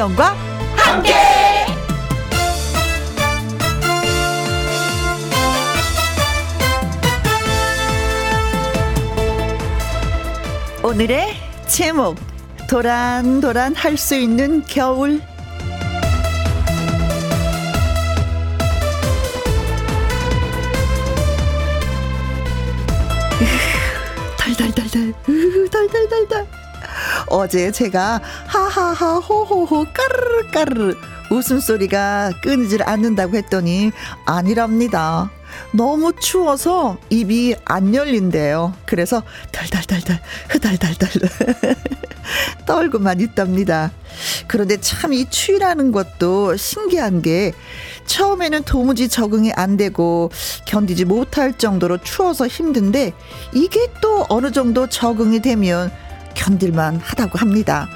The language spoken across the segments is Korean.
김혜영과 함께. 오늘의 제목 도란도란 할 수 있는 겨울 달달달달 달달달달 어제 제가 하하하 호호호 까르르 까르르 웃음소리가 끊이질 않는다고 했더니 아니랍니다. 너무 추워서 입이 안 열린대요. 그래서 달달달달 흐달달달 떨고만 있답니다. 그런데 참 이 추위라는 것도 신기한 게 처음에는 도무지 적응이 안 되고 견디지 못할 정도로 추워서 힘든데 이게 또 어느 정도 적응이 되면 견딜만 하다고 합니다.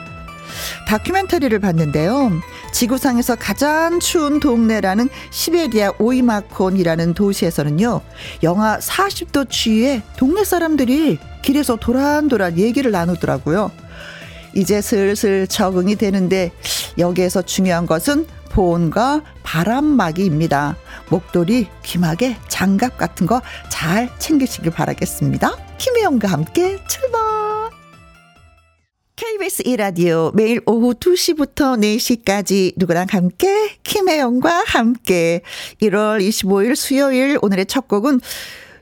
다큐멘터리를 봤는데요. 지구상에서 가장 추운 동네라는 시베리아 오이마콘이라는 도시에서는요. 영하 40도 추위에 동네 사람들이 길에서 도란도란 얘기를 나누더라고요. 이제 슬슬 적응이 되는데 여기에서 중요한 것은 보온과 바람막이입니다. 목도리, 귀마개, 장갑 같은 거 잘 챙기시길 바라겠습니다. 김혜영과 함께 출발! KBS 1라디오 매일 오후 2시부터 4시까지 누구랑 함께 김혜영과 함께 1월 25일 수요일 오늘의 첫 곡은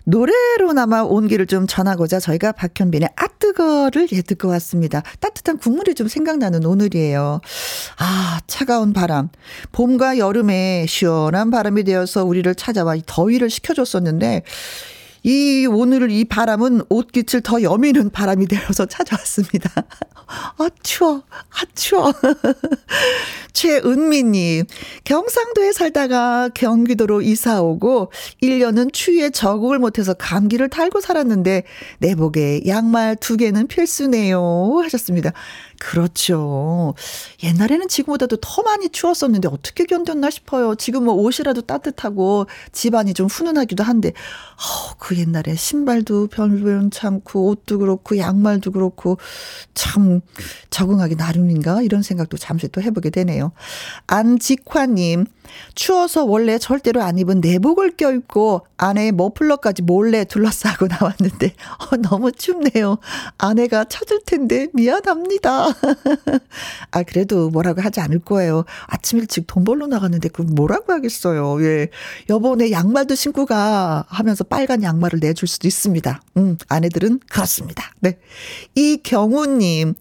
노래로나마 온기를 좀 전하고자 저희가 박현빈의 아 뜨거를 예 듣고 왔습니다. 따뜻한 국물이 좀 생각나는 오늘이에요. 아, 차가운 바람. 봄과 여름에 시원한 바람이 되어서 우리를 찾아와 더위를 식혀줬었는데 이 오늘 이 바람은 옷깃을 더 여미는 바람이 되어서 찾아왔습니다. 아 추워, 아 추워. 최은미님, 경상도에 살다가 경기도로 이사 오고 1년은 추위에 적응을 못해서 감기를 달고 살았는데 내복에 양말 두 개는 필수네요 하셨습니다. 그렇죠. 옛날에는 지금보다도 더 많이 추웠었는데 어떻게 견뎠나 싶어요. 지금 뭐 옷이라도 따뜻하고 집안이 좀 훈훈하기도 한데, 어, 그 옛날에 신발도 변변찮고 옷도 그렇고 양말도 그렇고 참 적응하기 나름인가 이런 생각도 잠시 또 해보게 되네요. 안직화님, 추워서 원래 절대로 안 입은 내복을 껴입고 아내의 머플러까지 몰래 둘러싸고 나왔는데, 어, 너무 춥네요. 아내가 찾을 텐데 미안합니다. 아, 그래도 뭐라고 하지 않을 거예요. 아침 일찍 돈 벌러 나갔는데 그 뭐라고 하겠어요. 예. 여보, 내 양말도 신고 가. 하면서 빨간 양말을 내줄 수도 있습니다. 음, 아내들은 그렇습니다. 네. 이경우님,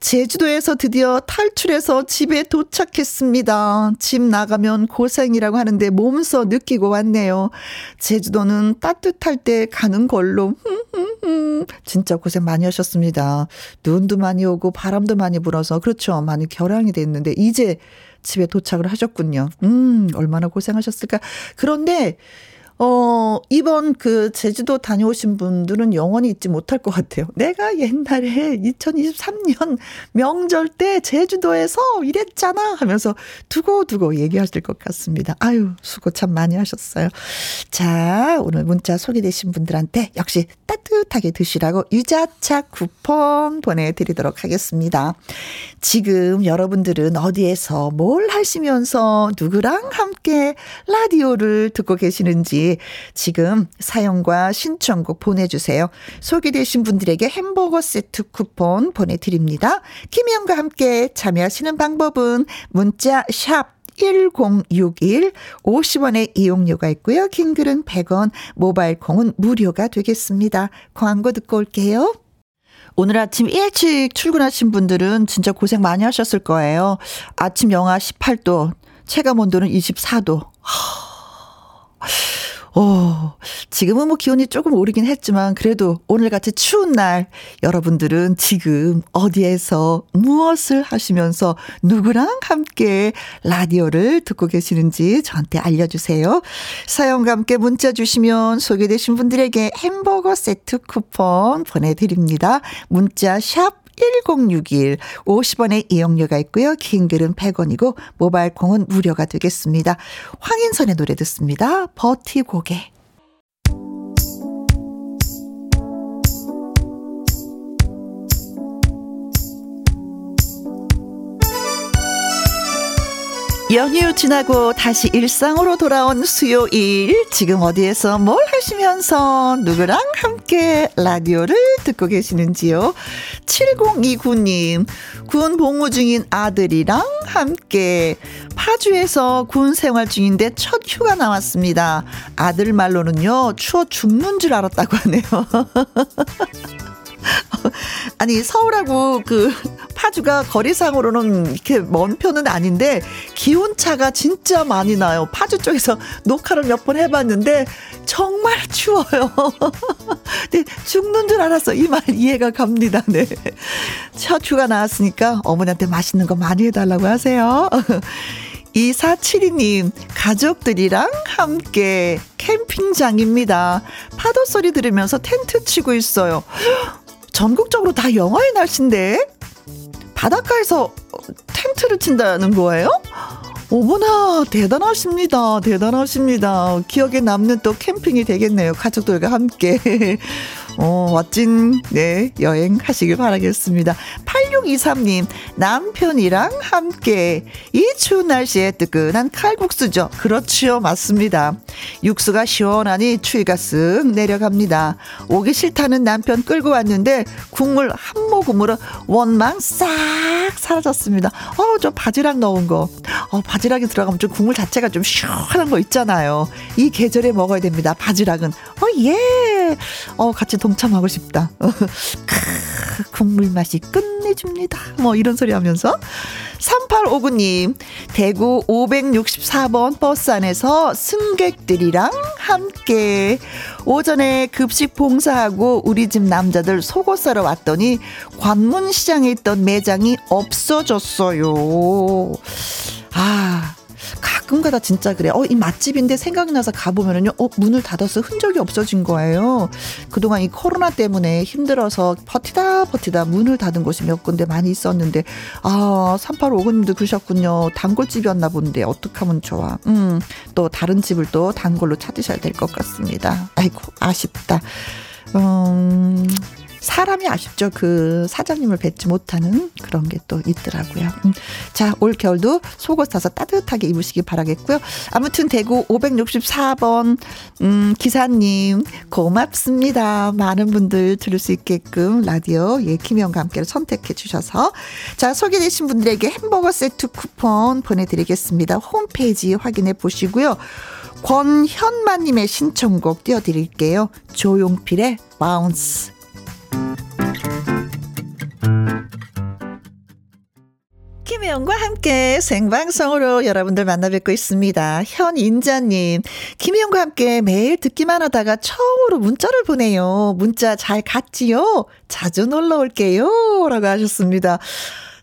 제주도에서 드디어 탈출해서 집에 도착했습니다. 집 나가면 고생이라고 하는데 몸소 느끼고 왔네요. 제주도는 따뜻할 때 가는 걸로. 진짜 고생 많이 하셨습니다. 눈도 많이 오고 바람도 많이 불어서 그렇죠. 많이 결항이 됐는데 이제 집에 도착을 하셨군요. 음, 얼마나 고생하셨을까. 그런데 어, 이번 그 제주도 다녀오신 분들은 영원히 잊지 못할 것 같아요. 내가 옛날에 2023년 명절 때 제주도에서 이랬잖아 하면서 두고두고 얘기하실 것 같습니다. 아유, 수고 참 많이 하셨어요. 자, 오늘 문자 소개되신 분들한테 역시 따뜻하게 드시라고 유자차 쿠폰 보내드리도록 하겠습니다. 지금 여러분들은 어디에서 뭘 하시면서 누구랑 함께 라디오를 듣고 계시는지 지금 사연과 신청곡 보내주세요. 소개되신 분들에게 햄버거 세트 쿠폰 보내드립니다. 김희영과 함께 참여하시는 방법은 문자 샵 1061 50원의 이용료가 있고요. 킹글은 100원, 모바일 콩은 무료가 되겠습니다. 광고 듣고 올게요. 오늘 아침 일찍 출근하신 분들은 진짜 고생 많이 하셨을 거예요. 아침 영하 18도, 체감 온도는 24도. 어, 지금은 뭐 기온이 조금 오르긴 했지만 그래도 오늘같이 추운 날 여러분들은 지금 어디에서 무엇을 하시면서 누구랑 함께 라디오를 듣고 계시는지 저한테 알려주세요. 사연과 함께 문자 주시면 소개되신 분들에게 햄버거 세트 쿠폰 보내드립니다. 문자 샵 1061 50원의 이용료가 있고요. 긴 글은 100원이고 모바일 콩은 무료가 되겠습니다. 황인선의 노래 듣습니다. 버티고개. 연휴 지나고 다시 일상으로 돌아온 수요일. 지금 어디에서 뭘 하시면서 누구랑 함께 라디오를 듣고 계시는지요? 7029님 군 복무 중인 아들이랑 함께 파주에서 군 생활 중인데 첫 휴가 나왔습니다. 아들 말로는요 추워 죽는 줄 알았다고 하네요 아니 서울하고 그 파주가 거리상으로는 이렇게 먼 편은 아닌데 기온 차가 진짜 많이 나요. 파주 쪽에서 녹화를 몇 번 해봤는데 정말 추워요. 네, 죽는 줄 알았어. 이 말 이해가 갑니다. 네. 첫 휴가 나왔으니까 어머니한테 맛있는 거 많이 해달라고 하세요. 2472님, 가족들이랑 함께 캠핑장입니다. 파도 소리 들으면서 텐트 치고 있어요. 전국적으로 다 영하의 날씨인데 바닷가에서 텐트를 친다는 거예요? 어머나 대단하십니다. 대단하십니다. 기억에 남는 또 캠핑이 되겠네요. 가족들과 함께. 어, 멋진, 네, 여행 하시길 바라겠습니다. 8623님, 남편이랑 함께 이 추운 날씨에 뜨끈한 칼국수죠. 그렇지요. 맞습니다. 육수가 시원하니 추위가 쓱 내려갑니다. 오기 싫다는 남편 끌고 왔는데 국물 한 모금으로 원망 싹 사라졌습니다. 어, 저 바지락 넣은 거. 어, 바지락이 들어가면 좀 국물 자체가 좀 시원한 거 있잖아요. 이 계절에 먹어야 됩니다. 바지락은. 어, 예. 어, 같이 동 참하고 싶다. 국물 맛이 끝내줍니다. 뭐 이런 소리 하면서 3859님 대구 564번 버스 안에서 승객들이랑 함께 오전에 급식 봉사하고 우리 집 남자들 속옷 사러 왔더니 관문시장에 있던 매장이 없어졌어요. 아 가끔가다 진짜 그래. 어, 이 맛집인데 생각이 나서 가보면은요, 어, 문을 닫아서 흔적이 없어진 거예요. 그동안 이 코로나 때문에 힘들어서 버티다 버티다 문을 닫은 곳이 몇 군데 많이 있었는데, 아, 3859님도 그러셨군요. 단골집이었나 본데, 어떡하면 좋아. 음, 또 다른 집을 또 단골로 찾으셔야 될 것 같습니다. 아이고, 아쉽다. 음, 사람이 아쉽죠. 그 사장님을 뵙지 못하는 그런 게 또 있더라고요. 음. 자, 올 겨울도 속옷 사서 따뜻하게 입으시기 바라겠고요. 아무튼 대구 564번 음, 기사님 고맙습니다. 많은 분들 들을 수 있게끔 라디오 예 김영과 함께 선택해 주셔서 자, 소개되신 분들에게 햄버거 세트 쿠폰 보내 드리겠습니다. 홈페이지 확인해 보시고요. 권현마님의 신청곡 띄워드릴게요. 조용필의 바운스. 김혜영과 함께 생방송으로 여러분들 만나 뵙고 있습니다. 현인자님, 김혜영과 함께 매일 듣기만 하다가 처음으로 문자를 보내요. 문자 잘 갔지요? 자주 놀러 올게요. 라고 하셨습니다.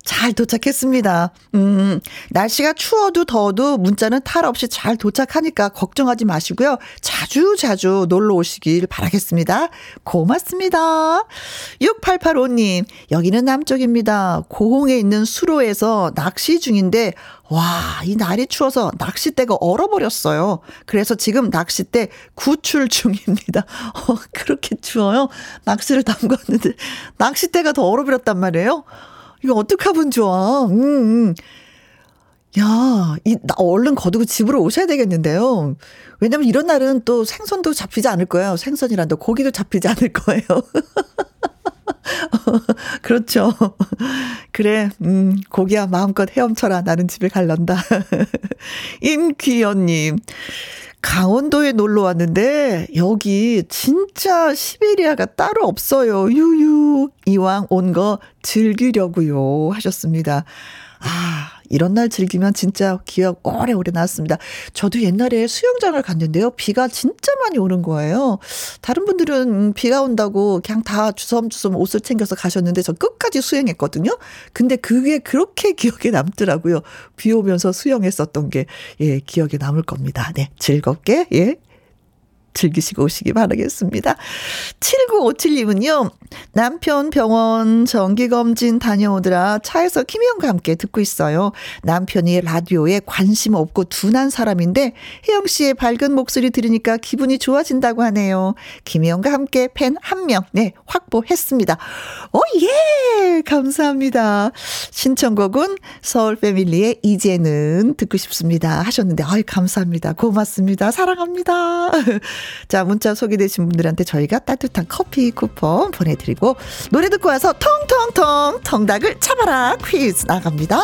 잘 도착했습니다. 음, 날씨가 추워도 더워도 문자는 탈 없이 잘 도착하니까 걱정하지 마시고요. 자주 자주 놀러 오시길 바라겠습니다. 고맙습니다. 6885님, 여기는 남쪽입니다. 고흥에 있는 수로에서 낚시 중인데, 와, 이 날이 추워서 낚싯대가 얼어버렸어요. 그래서 지금 낚싯대 구출 중입니다. 어, 그렇게 추워요? 낚시를 담궜는데, 낚싯대가 더 얼어버렸단 말이에요? 이거 어떡하면 좋아. 음, 음. 야, 이, 나 얼른 거두고 집으로 오셔야 되겠는데요. 왜냐면 이런 날은 또 생선도 잡히지 않을 거예요. 생선이란다. 고기도 잡히지 않을 거예요. 그렇죠. 그래, 음, 고기야 마음껏 헤엄쳐라. 나는 집에 갈란다. 임귀연님. 강원도에 놀러 왔는데 여기 진짜 시베리아가 따로 없어요. 유유. 이왕 온 거 즐기려고요 하셨습니다. 아, 이런 날 즐기면 진짜 기억 오래오래 나왔습니다. 저도 옛날에 수영장을 갔는데요. 비가 진짜 많이 오는 거예요. 다른 분들은 비가 온다고 그냥 다 주섬주섬 옷을 챙겨서 가셨는데 저 끝까지 수영했거든요. 근데 그게 그렇게 기억에 남더라고요. 비 오면서 수영했었던 게, 예, 기억에 남을 겁니다. 네, 즐겁게, 예, 즐기시고 오시기 바라겠습니다. 7957님은요, 남편 병원 정기검진 다녀오느라 차에서 김혜영과 함께 듣고 있어요. 남편이 라디오에 관심 없고 둔한 사람인데, 혜영 씨의 밝은 목소리 들으니까 기분이 좋아진다고 하네요. 김혜영과 함께 팬 한 명, 네, 확보했습니다. 오, 예! 감사합니다. 신청곡은 서울 패밀리의 이제는 듣고 싶습니다. 하셨는데, 아이, 감사합니다. 고맙습니다. 사랑합니다. 자, 문자 소개되신 분들한테 저희가 따뜻한 커피 쿠폰 보내드리고, 노래 듣고 와서 통통통 통닭을 참아라 퀴즈 나갑니다.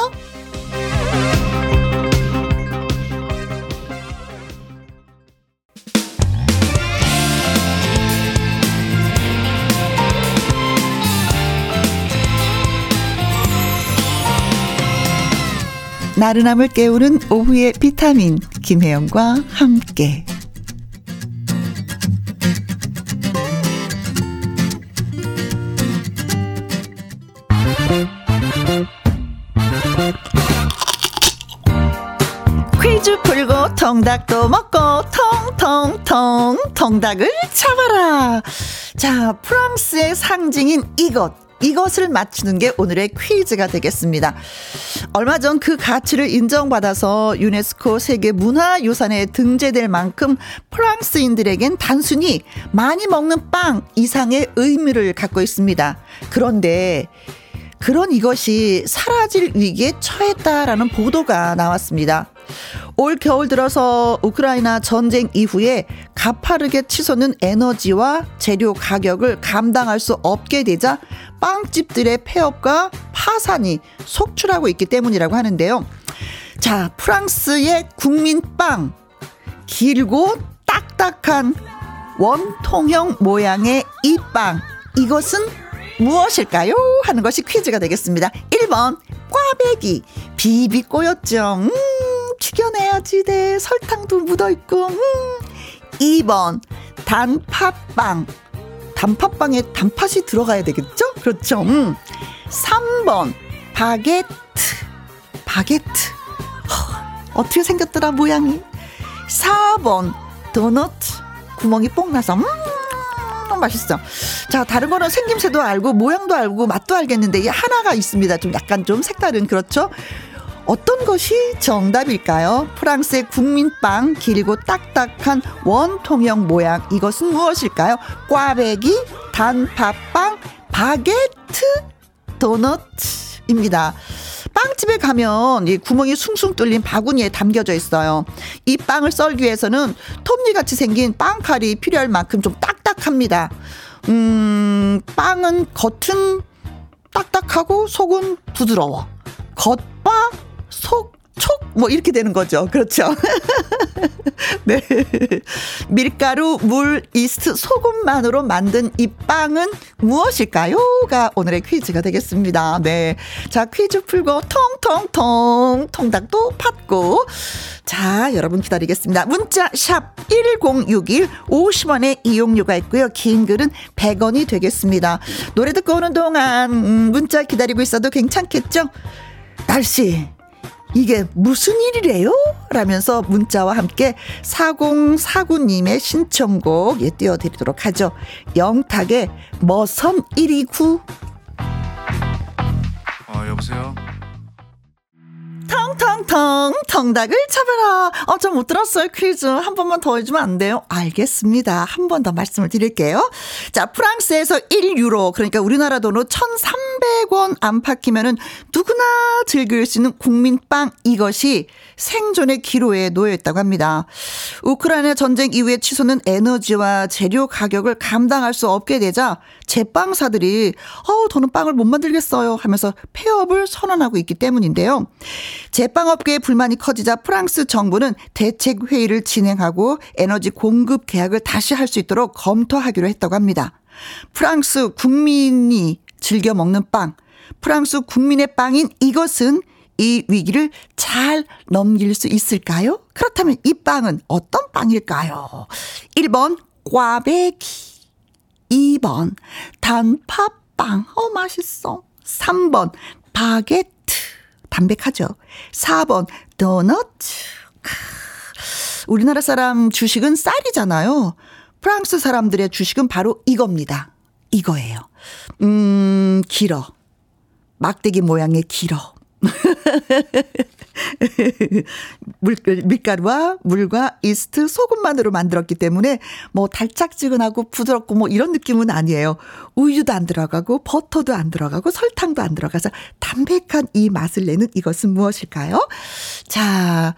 나른함을 깨우는 오후의 비타민 김혜영과 함께 퀴즈 풀고 통닭도 먹고 통통통 통닭을 잡아라 자 프랑스의 상징인 이것 이것을 맞추는 게 오늘의 퀴즈가 되겠습니다. 얼마 전 그 가치를 인정받아서 유네스코 세계 문화유산에 등재될 만큼 프랑스인들에겐 단순히 많이 먹는 빵 이상의 의미를 갖고 있습니다. 그런데 그런 이것이 사라질 위기에 처했다라는 보도가 나왔습니다. 올 겨울 들어서 우크라이나 전쟁 이후에 가파르게 치솟는 에너지와 재료 가격을 감당할 수 없게 되자 빵집들의 폐업과 파산이 속출하고 있기 때문이라고 하는데요. 자, 프랑스의 국민빵. 길고 딱딱한 원통형 모양의 이 빵. 이것은 무엇일까요? 하는 것이 퀴즈가 되겠습니다. 1번, 꽈배기. 비비 꼬였죠. 음, 튀겨내야지, 네. 설탕도 묻어있고, 음. 2번, 단팥빵. 단팥빵에 단팥이 들어가야 되겠죠? 그렇죠. 음. 3번, 바게트. 바게트. 허, 어떻게 생겼더라, 모양이. 4번, 도넛. 구멍이 뽕 나서, 음. 맛있어. 자, 다른 거는 생김새도 알고 모양도 알고 맛도 알겠는데 이 하나가 있습니다. 좀 약간 좀 색다른 그렇죠? 어떤 것이 정답일까요? 프랑스의 국민빵 길고 딱딱한 원통형 모양 이것은 무엇일까요? 꽈배기, 단팥빵, 바게트, 도넛입니다. 빵집에 가면 이 구멍이 숭숭 뚫린 바구니에 담겨져 있어요. 이 빵을 썰기 위해서는 톱니같이 생긴 빵칼이 필요할 만큼 좀 딱딱합니다. 음, 빵은 겉은 딱딱하고 속은 부드러워. 겉바 속, 촉, 뭐 이렇게 되는 거죠. 그렇죠. 네. 밀가루, 물, 이스트, 소금만으로 만든 이 빵은 무엇일까요?가 오늘의 퀴즈가 되겠습니다. 네. 자, 퀴즈 풀고 통통통 통닭도 팠고. 자, 여러분 기다리겠습니다. 문자 샵 1061 50원의 이용료가 있고요. 긴 글은 100원이 되겠습니다. 노래 듣고 오는 동안 음, 문자 기다리고 있어도 괜찮겠죠? 날씨 이게 무슨 일이래요? 라면서 문자와 함께 4049님의 신청곡 예, 띄워드리도록 하죠. 영탁의 머선 129. 어, 여보세요? 텅텅텅 텅닭을 잡아라. 어, 좀못 들었어요. 퀴즈. 한 번만 더 해주면 안 돼요? 알겠습니다. 한 번 더 말씀을 드릴게요. 자, 프랑스에서 1유로, 그러니까 우리나라 돈으로 1,300원 안팎이면은 누구나 즐길 수 있는 국민빵 이것이 생존의 기로에 놓여 있다고 합니다. 우크라이나 전쟁 이후에 치솟는 에너지와 재료 가격을 감당할 수 없게 되자 제빵사들이 어, 저는 빵을 못 만들겠어요 하면서 폐업을 선언하고 있기 때문인데요. 제빵업계의 불만이 커지자 프랑스 정부는 대책 회의를 진행하고 에너지 공급 계약을 다시 할 수 있도록 검토하기로 했다고 합니다. 프랑스 국민이 즐겨 먹는 빵, 프랑스 국민의 빵인 이것은 이 위기를 잘 넘길 수 있을까요? 그렇다면 이 빵은 어떤 빵일까요? 1번 꽈배기 2번 단팥빵 어 맛있어 3번 바게트 담백하죠. 4번 도넛. 우리나라 사람 주식은 쌀이잖아요. 프랑스 사람들의 주식은 바로 이겁니다. 이거예요. 음, 길어. 막대기 모양의 길어. 물, 밀가루와 물과 이스트, 소금만으로 만들었기 때문에 뭐 달짝지근하고 부드럽고 뭐 이런 느낌은 아니에요. 우유도 안 들어가고 버터도 안 들어가고 설탕도 안 들어가서 담백한 이 맛을 내는 이것은 무엇일까요? 자,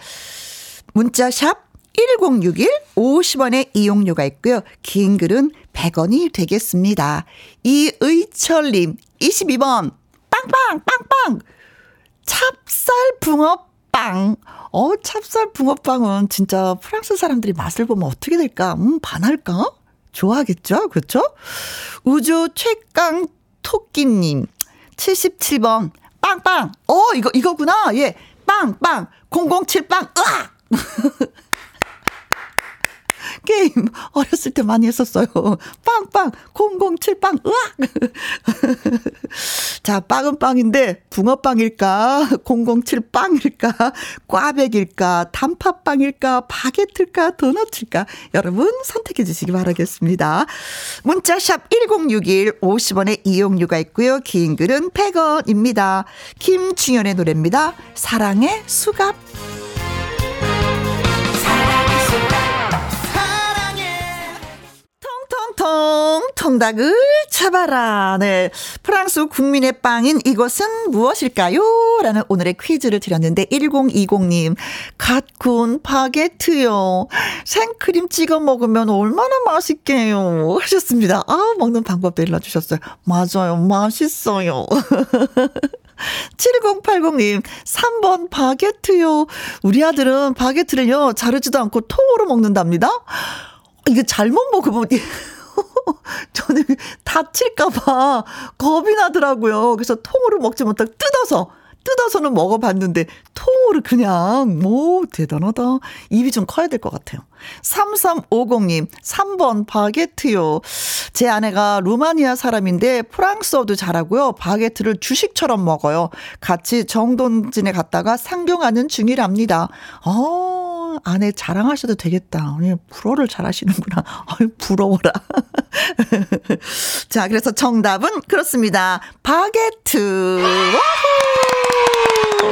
문자샵 1061 50원의 이용료가 있고요. 긴 글은 100원이 되겠습니다. 이의철님 22번 빵빵 빵빵 찹쌀 붕어빵. 어, 찹쌀 붕어빵은 진짜 프랑스 사람들이 맛을 보면 어떻게 될까? 음, 반할까? 좋아하겠죠? 그렇죠? 우주 최강 토끼님. 77번. 빵빵. 어, 이거, 이거구나. 예. 빵빵. 007빵. 으악! 게임 어렸을 때 많이 했었어요. 빵빵 007빵 으악. 자, 빵은 빵인데 붕어빵일까? 007빵일까? 꽈배기일까? 단팥빵일까? 바게트일까? 도넛일까? 여러분 선택해 주시기 바라겠습니다. 문자샵 1061 50원의 이용료가 있고요. 긴 글은 100원입니다. 김중현의 노래입니다. 사랑의 수갑. 텅텅 통닭을 잡아라. 네. 프랑스 국민의 빵인 이것은 무엇일까요? 라는 오늘의 퀴즈를 드렸는데 1020님 갓 구운 바게트요. 생크림 찍어 먹으면 얼마나 맛있게요. 하셨습니다. 아, 먹는 방법도 일러 주셨어요. 맞아요. 맛있어요. 7080님, 3번 바게트요. 우리 아들은 바게트를요, 자르지도 않고 통으로 먹는답니다. 이게 잘못 먹으면 저는 다칠까봐 겁이 나더라고요. 그래서 통으로 먹지 못하고 뜯어서 뜯어서는 먹어봤는데 통으로 그냥 뭐 대단하다. 입이 좀 커야 될 것 같아요. 3350님 3번 바게트요. 제 아내가 루마니아 사람인데 프랑스어도 잘하고요. 바게트를 주식처럼 먹어요. 같이 정돈진에 갔다가 상경하는 중이랍니다. 어 아내 자랑하셔도 되겠다. 아니, 불어를 잘 하시는구나. 아유, 부러워라. 자, 그래서 정답은 그렇습니다. 바게트. 와후!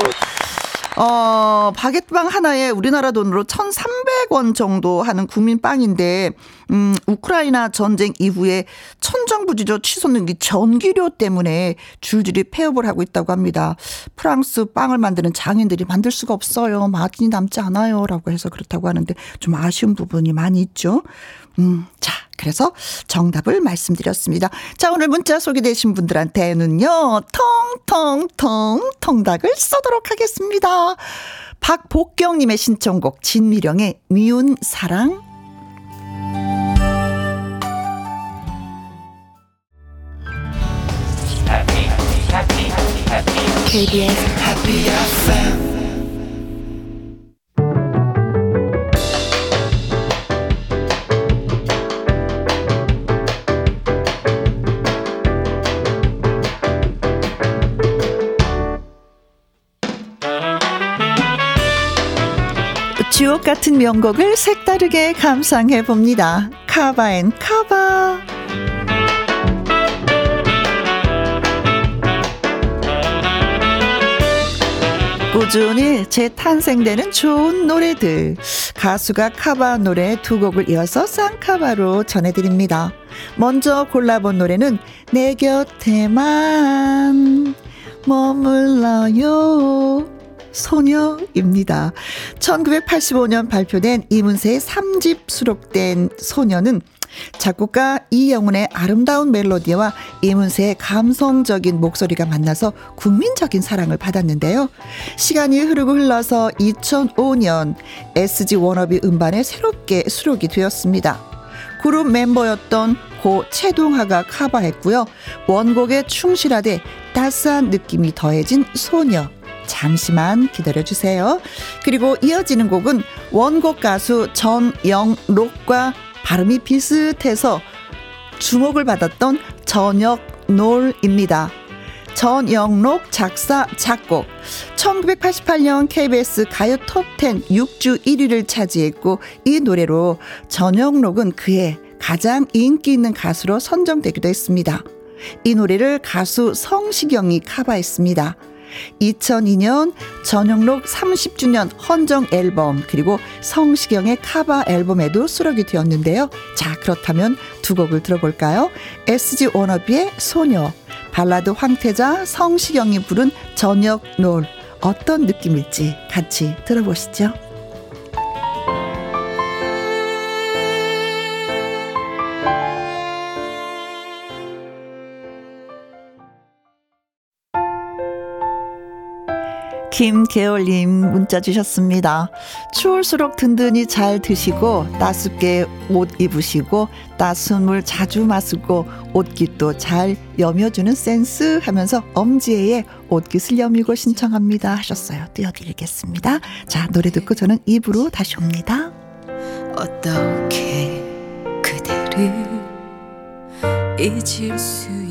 어, 바게트빵 하나에 우리나라 돈으로 1,300원 정도 하는 국민빵인데, 음, 우크라이나 전쟁 이후에 천정부지로 치솟는 이 전기료 때문에 줄줄이 폐업을 하고 있다고 합니다. 프랑스 빵을 만드는 장인들이 만들 수가 없어요. 마진이 남지 않아요. 라고 해서 그렇다고 하는데 좀 아쉬운 부분이 많이 있죠. 음, 자, 그래서 정답을 말씀드렸습니다. 자, 오늘 문자 소개되신 분들한테는요, 통통통 통닭을 쏘도록 하겠습니다. 박복경님의 신청곡 진미령의 미운 사랑. KBS Happy FM 주옥 같은 명곡을 색다르게 감상해 봅니다. 카바앤 카바. 꾸준히 재탄생되는 좋은 노래들. 가수가 카바 노래 두 곡을 이어서 쌍카바로 전해드립니다. 먼저 골라본 노래는 내 곁에만 머물러요. 소녀입니다. 1985년 발표된 이문세의 3집 수록된 소녀는 작곡가 이영훈의 아름다운 멜로디와 이문세의 감성적인 목소리가 만나서 국민적인 사랑을 받았는데요. 시간이 흐르고 흘러서 2005년 SG 워너비 음반에 새롭게 수록이 되었습니다. 그룹 멤버였던 고 최동하가 카바했고요. 원곡에 충실하되 따스한 느낌이 더해진 소녀. 잠시만 기다려 주세요. 그리고 이어지는 곡은 원곡 가수 전영록과 발음이 비슷해서 주목을 받았던 저녁 놀입니다. 전영록 작사 작곡 1988년 KBS 가요 톱10 6주 1위를 차지했고 이 노래로 전영록은 그의 가장 인기 있는 가수로 선정되기도 했습니다. 이 노래를 가수 성시경이 카바했습니다. 2002년 전용록 30주년 헌정 앨범 그리고 성시경의 카바 앨범에도 수록이 되었는데요. 자 그렇다면 두 곡을 들어볼까요? SG 워너비의 소녀 발라드 황태자 성시경이 부른 저녁 놀 어떤 느낌일지 같이 들어보시죠. 김계월님 문자 주셨습니다. 추울수록 든든히 잘 드시고 따숩게 옷 입으시고 따스운 물 자주 마시고 옷깃도 잘 여며주는 센스 하면서 엄지혜의 옷깃을 여미고 신청합니다 하셨어요. 띄워드리겠습니다. 자 노래 듣고 저는 입으로 다시 옵니다. 어떻게 그대를 잊을 수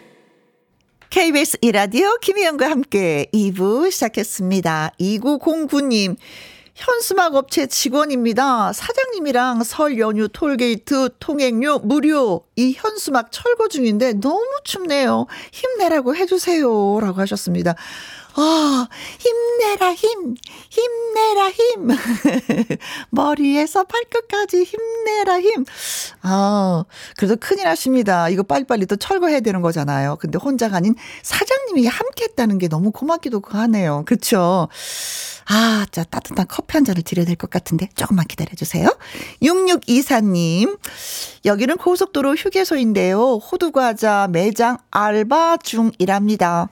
KBS 이라디오 김희영과 함께 2부 시작했습니다. 2909님, 현수막 업체 직원입니다. 사장님이랑 설 연휴 톨게이트 통행료 무료. 이 현수막 철거 중인데 너무 춥네요. 힘내라고 해주세요. 라고 하셨습니다. 아, 힘내라, 힘. 힘내라, 힘. 머리에서 발끝까지 힘내라, 힘. 아, 그래도 큰일 하십니다. 이거 빨리빨리 또 철거해야 되는 거잖아요. 근데 혼자가 아닌 사장님이 함께 했다는 게 너무 고맙기도 하네요. 그쵸? 아, 자, 따뜻한 커피 한 잔을 드려야 될 것 같은데, 조금만 기다려주세요. 6624님, 여기는 고속도로 휴게소인데요. 호두과자 매장 알바 중이랍니다.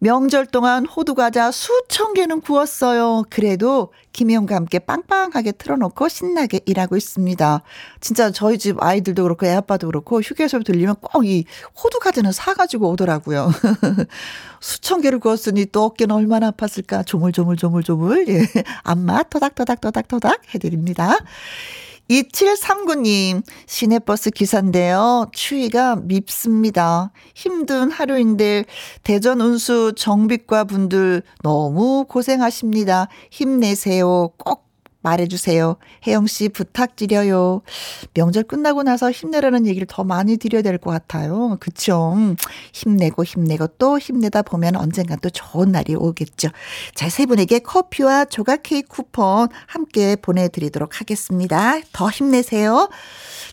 명절 동안 호두 과자 수천 개는 구웠어요. 그래도 김희영과 함께 빵빵하게 틀어놓고 신나게 일하고 있습니다. 진짜 저희 집 아이들도 그렇고 애 아빠도 그렇고 휴게소 들리면 꼭 이 호두 과자는 사가지고 오더라고요. 수천 개를 구웠으니 또 어깨는 얼마나 아팠을까. 조물조물조물조물. 예. 안마 토닥토닥토닥토닥 해드립니다. 2739님, 시내버스 기사인데요. 추위가 밉습니다. 힘든 하루인데, 대전 운수 정비과 분들 너무 고생하십니다. 힘내세요. 꼭 말해주세요. 혜영 씨 부탁드려요. 명절 끝나고 나서 힘내라는 얘기를 더 많이 드려야 될 것 같아요. 그쵸? 힘내고 힘내고 또 힘내다 보면 언젠간 또 좋은 날이 오겠죠. 자, 세 분에게 커피와 조각 케이크 쿠폰 함께 보내드리도록 하겠습니다. 더 힘내세요.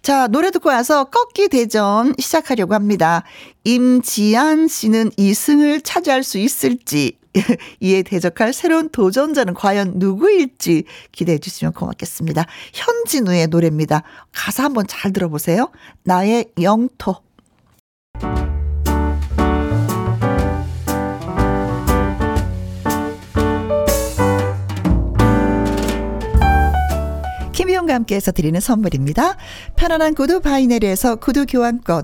자, 노래 듣고 와서 꺾기 대전 시작하려고 합니다. 임지한 씨는 2승을 차지할 수 있을지, 이에 대적할 새로운 도전자는 과연 누구일지 기대해 주시면 고맙겠습니다. 현진우의 노래입니다. 가사 한번 잘 들어보세요. 나의 영토. 김희용과 함께해서 드리는 선물입니다. 편안한 구두 바이네리에서 구두 교환권.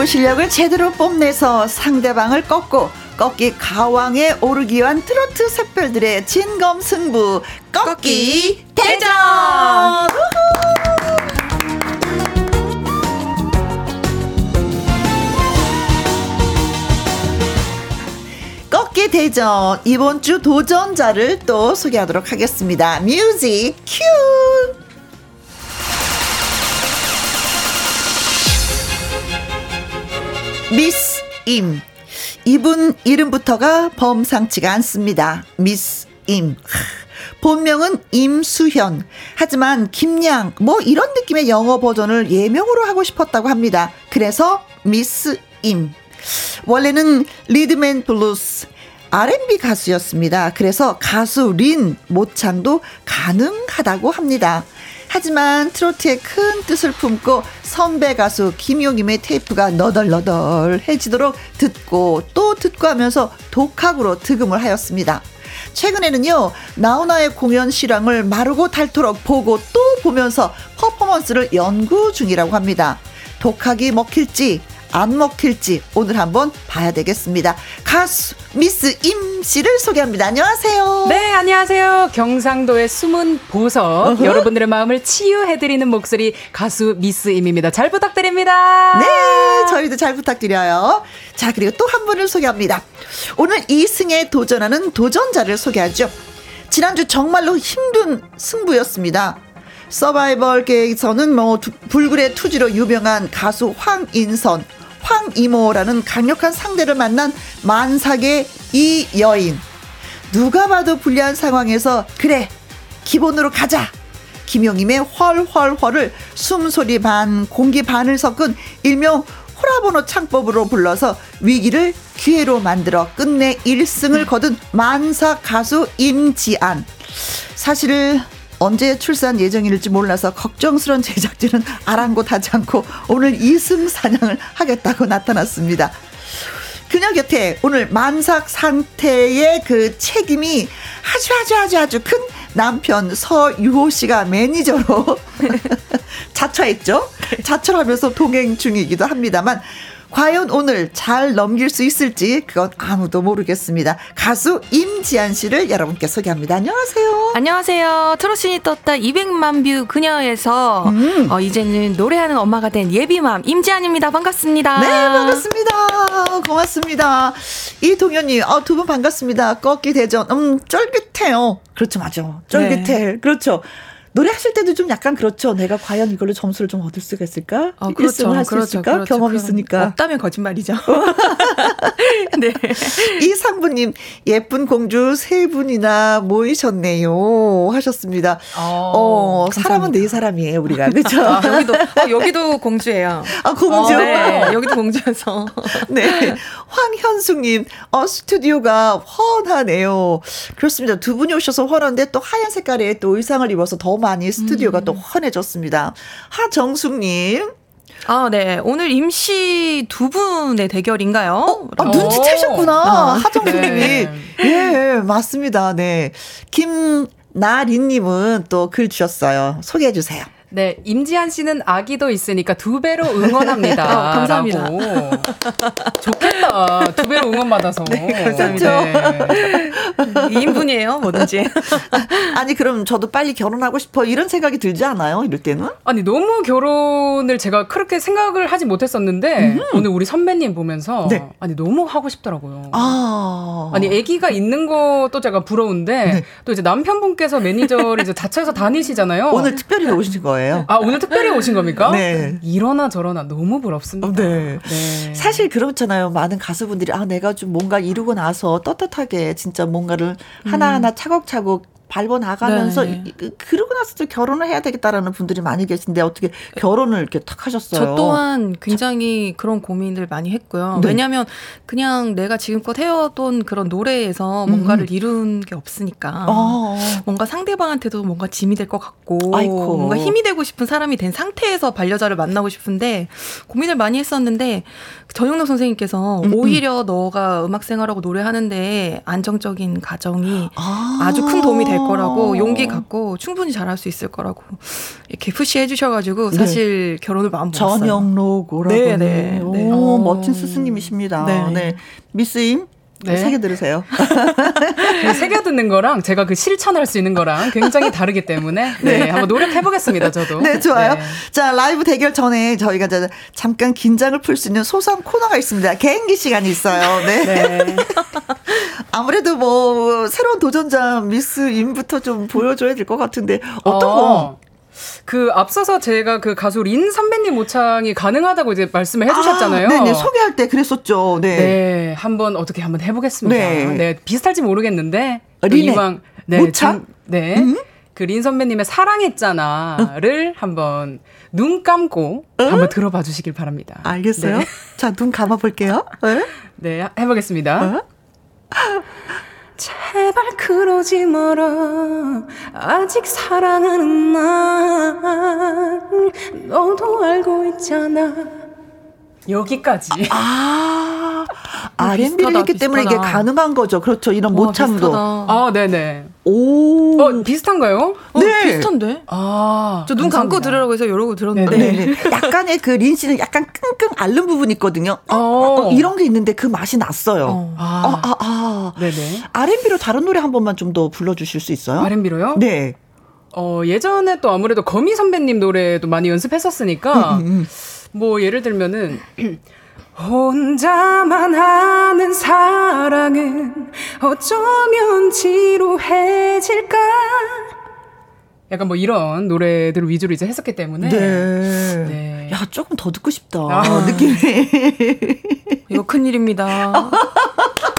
라이브 실력을 제대로 뽐내서 상대방을 꺾고 꺾기 가왕에 오르기 위한 트로트 샛별들의 진검 승부 꺾기 대전! 꺾기 대전! 이번 주 도전자를 또 소개하도록 하겠습니다. music cue 미스 임. 이분 이름부터가 범상치가 않습니다. 미스 임. 본명은 임수현. 하지만 김양 뭐 이런 느낌의 영어 버전을 예명으로 하고 싶었다고 합니다. 그래서 미스 임. 원래는 리듬 앤 블루스 R&B 가수였습니다. 그래서 가수 린 모창도 가능하다고 합니다. 하지만 트로트의 큰 뜻을 품고 선배 가수 김용임의 테이프가 너덜너덜해지도록 듣고 또 듣고 하면서 독학으로 득음을 하였습니다. 최근에는요, 나훈아의 공연 실황을 마르고 닳도록 보고 또 보면서 퍼포먼스를 연구 중이라고 합니다. 독학이 먹힐지 안 먹힐지 오늘 한번 봐야 되겠습니다. 가수 미스 임 씨를 소개합니다. 안녕하세요. 네, 안녕하세요. 경상도의 숨은 보석. 어허. 여러분들의 마음을 치유해드리는 목소리 가수 미스 임입니다. 잘 부탁드립니다. 네, 저희도 잘 부탁드려요. 자, 그리고 또 한 분을 소개합니다. 오늘 2승에 도전하는 도전자를 소개하죠. 지난주 정말로 힘든 승부였습니다. 서바이벌계에서는 뭐 불굴의 투지로 유명한 가수 황인선, 황이모라는 강력한 상대를 만난 만삭의 이 여인. 누가 봐도 불리한 상황에서 그래 기본으로 가자. 김용임의 헐헐헐을 숨소리 반 공기 반을 섞은 일명 호라번호 창법으로 불러서 위기를 기회로 만들어 끝내 1승을 거둔 만삭 가수 임지안. 사실 언제 출산 예정일지 몰라서 걱정스런 제작진은 아랑곳하지 않고 오늘 이승 사냥을 하겠다고 나타났습니다. 그녀 곁에 오늘 만삭 상태의 그 책임이 아주 아주 아주 아주 큰 남편 서유호 씨가 매니저로 자처했죠. 자처하면서 동행 중이기도 합니다만 과연 오늘 잘 넘길 수 있을지 그건 아무도 모르겠습니다. 가수 임지한 씨를 여러분께 소개합니다. 안녕하세요. 안녕하세요. 트롯신이 떴다 200만 뷰 그녀에서 음. 어, 이제는 노래하는 엄마가 된 예비맘 임지한입니다. 반갑습니다. 네, 반갑습니다. 고맙습니다. 이동현님, 어, 두분 반갑습니다. 꺾기 대전, 음, 쫄깃해요. 그렇죠, 맞아. 쫄깃해. 네. 그렇죠. 노래하실 때도 좀 약간 그렇죠. 내가 과연 이걸로 점수를 좀 얻을 수가 있을까? 어, 그렇죠. 1승을 할수 그렇죠. 있을까? 그렇죠. 경험 있으니까. 없다면 거짓말이죠. 네. 이상부님, 예쁜 공주 세 분이나 모이셨네요. 하셨습니다. 어, 어 사람은 네 사람이에요, 우리가. 그죠? 아, 여기도, 어, 여기도 공주예요. 아, 공주? 어, 네. 여기도 공주여서. 네. 황현숙님, 어, 스튜디오가 훤하네요. 그렇습니다. 두 분이 오셔서 훤한데 또 하얀 색깔의 또 의상을 입어서 더 많이 스튜디오가 음. 또 환해졌습니다. 하정숙님. 아, 네. 오늘 임시 두 분의 대결인가요? 어, 아, 눈치채셨구나. 아, 하정숙님이. 네. 예, 맞습니다. 네. 김나리님은 또 글 주셨어요. 소개해 주세요. 네, 임지한 씨는 아기도 있으니까 두 배로 응원합니다. 어, 감사합니다. 좋겠다. 두 배로 응원받아서. 네, 감사합니다. 네. 2인분이에요, 뭐든지. 아니, 그럼 저도 빨리 결혼하고 싶어. 이런 생각이 들지 않아요? 이럴 때는? 아니, 너무 결혼을 제가 그렇게 생각을 하지 못했었는데, 음. 오늘 우리 선배님 보면서, 네. 아니, 너무 하고 싶더라고요. 아. 아니, 아기가 있는 것도 제가 부러운데, 네. 또 이제 남편분께서 매니저를 이제 자처해서 다니시잖아요. 오늘 특별히 오신 거예요? 거예요. 아, 오늘 특별히 오신 겁니까? 네. 이러나 저러나 너무 부럽습니다. 네. 네. 사실 그렇잖아요. 많은 가수분들이 아, 내가 좀 뭔가 이루고 나서 떳떳하게 진짜 뭔가를 음. 하나하나 차곡차곡 밟아 나가면서 네. 그, 그러고 나서 도 결혼을 해야 되겠다라는 분들이 많이 계신데 어떻게 결혼을 이렇게 탁 하셨어요? 저 또한 굉장히 그런 고민들 많이 했고요. 네. 왜냐하면 그냥 내가 지금껏 해왔던 그런 노래에서 뭔가를 음. 이룬 게 없으니까 어. 뭔가 상대방한테도 뭔가 짐이 될 것 같고 아이고. 뭔가 힘이 되고 싶은 사람이 된 상태에서 반려자를 만나고 싶은데 고민을 많이 했었는데 전영록 선생님께서 음, 음. 오히려 너가 음악 생활하고 노래하는데 안정적인 가정이 아. 주큰 도움이 될 거라고 용기 갖고 충분히 잘할 수 있을 거라고 이렇게 푸시해 주셔가지고 네. 사실 네. 결혼을 마음 먹었어요. 전영록 오라고. 네, 네, 네. 오, 멋진 스승님이십니다. 네. 네. 미스임 네. 새겨 들으세요. 새겨 듣는 거랑 제가 그 실천할 수 있는 거랑 굉장히 다르기 때문에 네, 네. 한번 노력해 보겠습니다. 저도. 네, 좋아요. 네. 자, 라이브 대결 전에 저희가 잠깐 긴장을 풀 수 있는 소소한 코너가 있습니다. 개인기 시간이 있어요. 네. 네. 아무래도 뭐 새로운 도전자 미스 임부터 좀 보여줘야 될 것 같은데 어떤 어. 거? 그 앞서서 제가 그 가수 린 선배님 모창이 가능하다고 이제 말씀을 해주셨잖아요. 아, 네네 소개할 때 그랬었죠. 네. 네, 한번 어떻게 한번 해보겠습니다. 네, 네 비슷할지 모르겠는데 린의 이왕 네, 모창 좀, 네. 음? 그린 선배님의 사랑했잖아를 어? 한번 눈 감고 어? 한번 들어봐 주시길 바랍니다. 알겠어요. 네. 자, 눈 감아 볼게요. 네? 네, 해보겠습니다. 어? 제발 그러지 마라. 아직 사랑하는 날 너도 알고 있잖아. 여기까지. 아 R&B를 했기 때문에 이게 가능한 거죠 그렇죠 이런 모창도 아 네네 오. 어, 비슷한가요? 어, 네. 비슷한데? 아. 저 눈 감고 들으라고 해서 이러고 들었는데. 네, 네. 네. 약간의 그 린 씨는 약간 끙끙 앓는 부분이 있거든요. 어. 어, 이런 게 있는데 그 맛이 났어요. 어. 아. 아, 아, 아. 네네. R&B로 다른 노래 한 번만 좀 더 불러주실 수 있어요? R&B로요? 네. 어, 예전에 또 아무래도 거미 선배님 노래도 많이 연습했었으니까, 음, 음, 음. 뭐 예를 들면은, 혼자만 하는 사랑은 어쩌면 지루해질까? 약간 뭐 이런 노래들 위주로 이제 했었기 때문에. 네. 네. 야, 조금 더 듣고 싶다. 아. 느낌이. 이거 큰일입니다.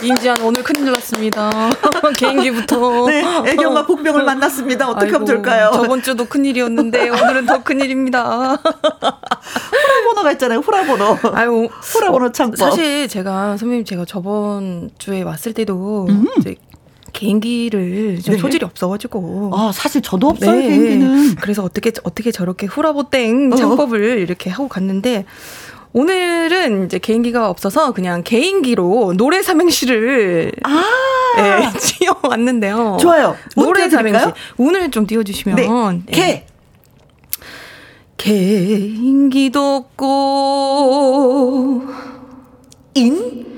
임지한 오늘 큰일 났습니다. 개인기부터. 네, 애경과 복병을 만났습니다. 어떻게 아이고, 하면 좋을까요? 저번 주도 큰일이었는데 오늘은 더 큰일입니다. 후라번호가 있잖아요. 후라번호. 아유, 후라번호 참. 사실 제가 선배님 제가 저번 주에 왔을 때도 음. 개인기를 좀 네. 소질이 없어가지고. 아 사실 저도 없어요 네. 개인기는. 그래서 어떻게 어떻게 저렇게 후라보땡 어. 창법을 어. 이렇게 하고 갔는데 오늘은 이제 개인기가 없어서 그냥 개인기로 노래 삼행시를 아~ 네, 지어 왔는데요. 좋아요. 노래 삼행시. 오늘 좀 띄워주시면. 네. 네. 개. 개인기도 없고 인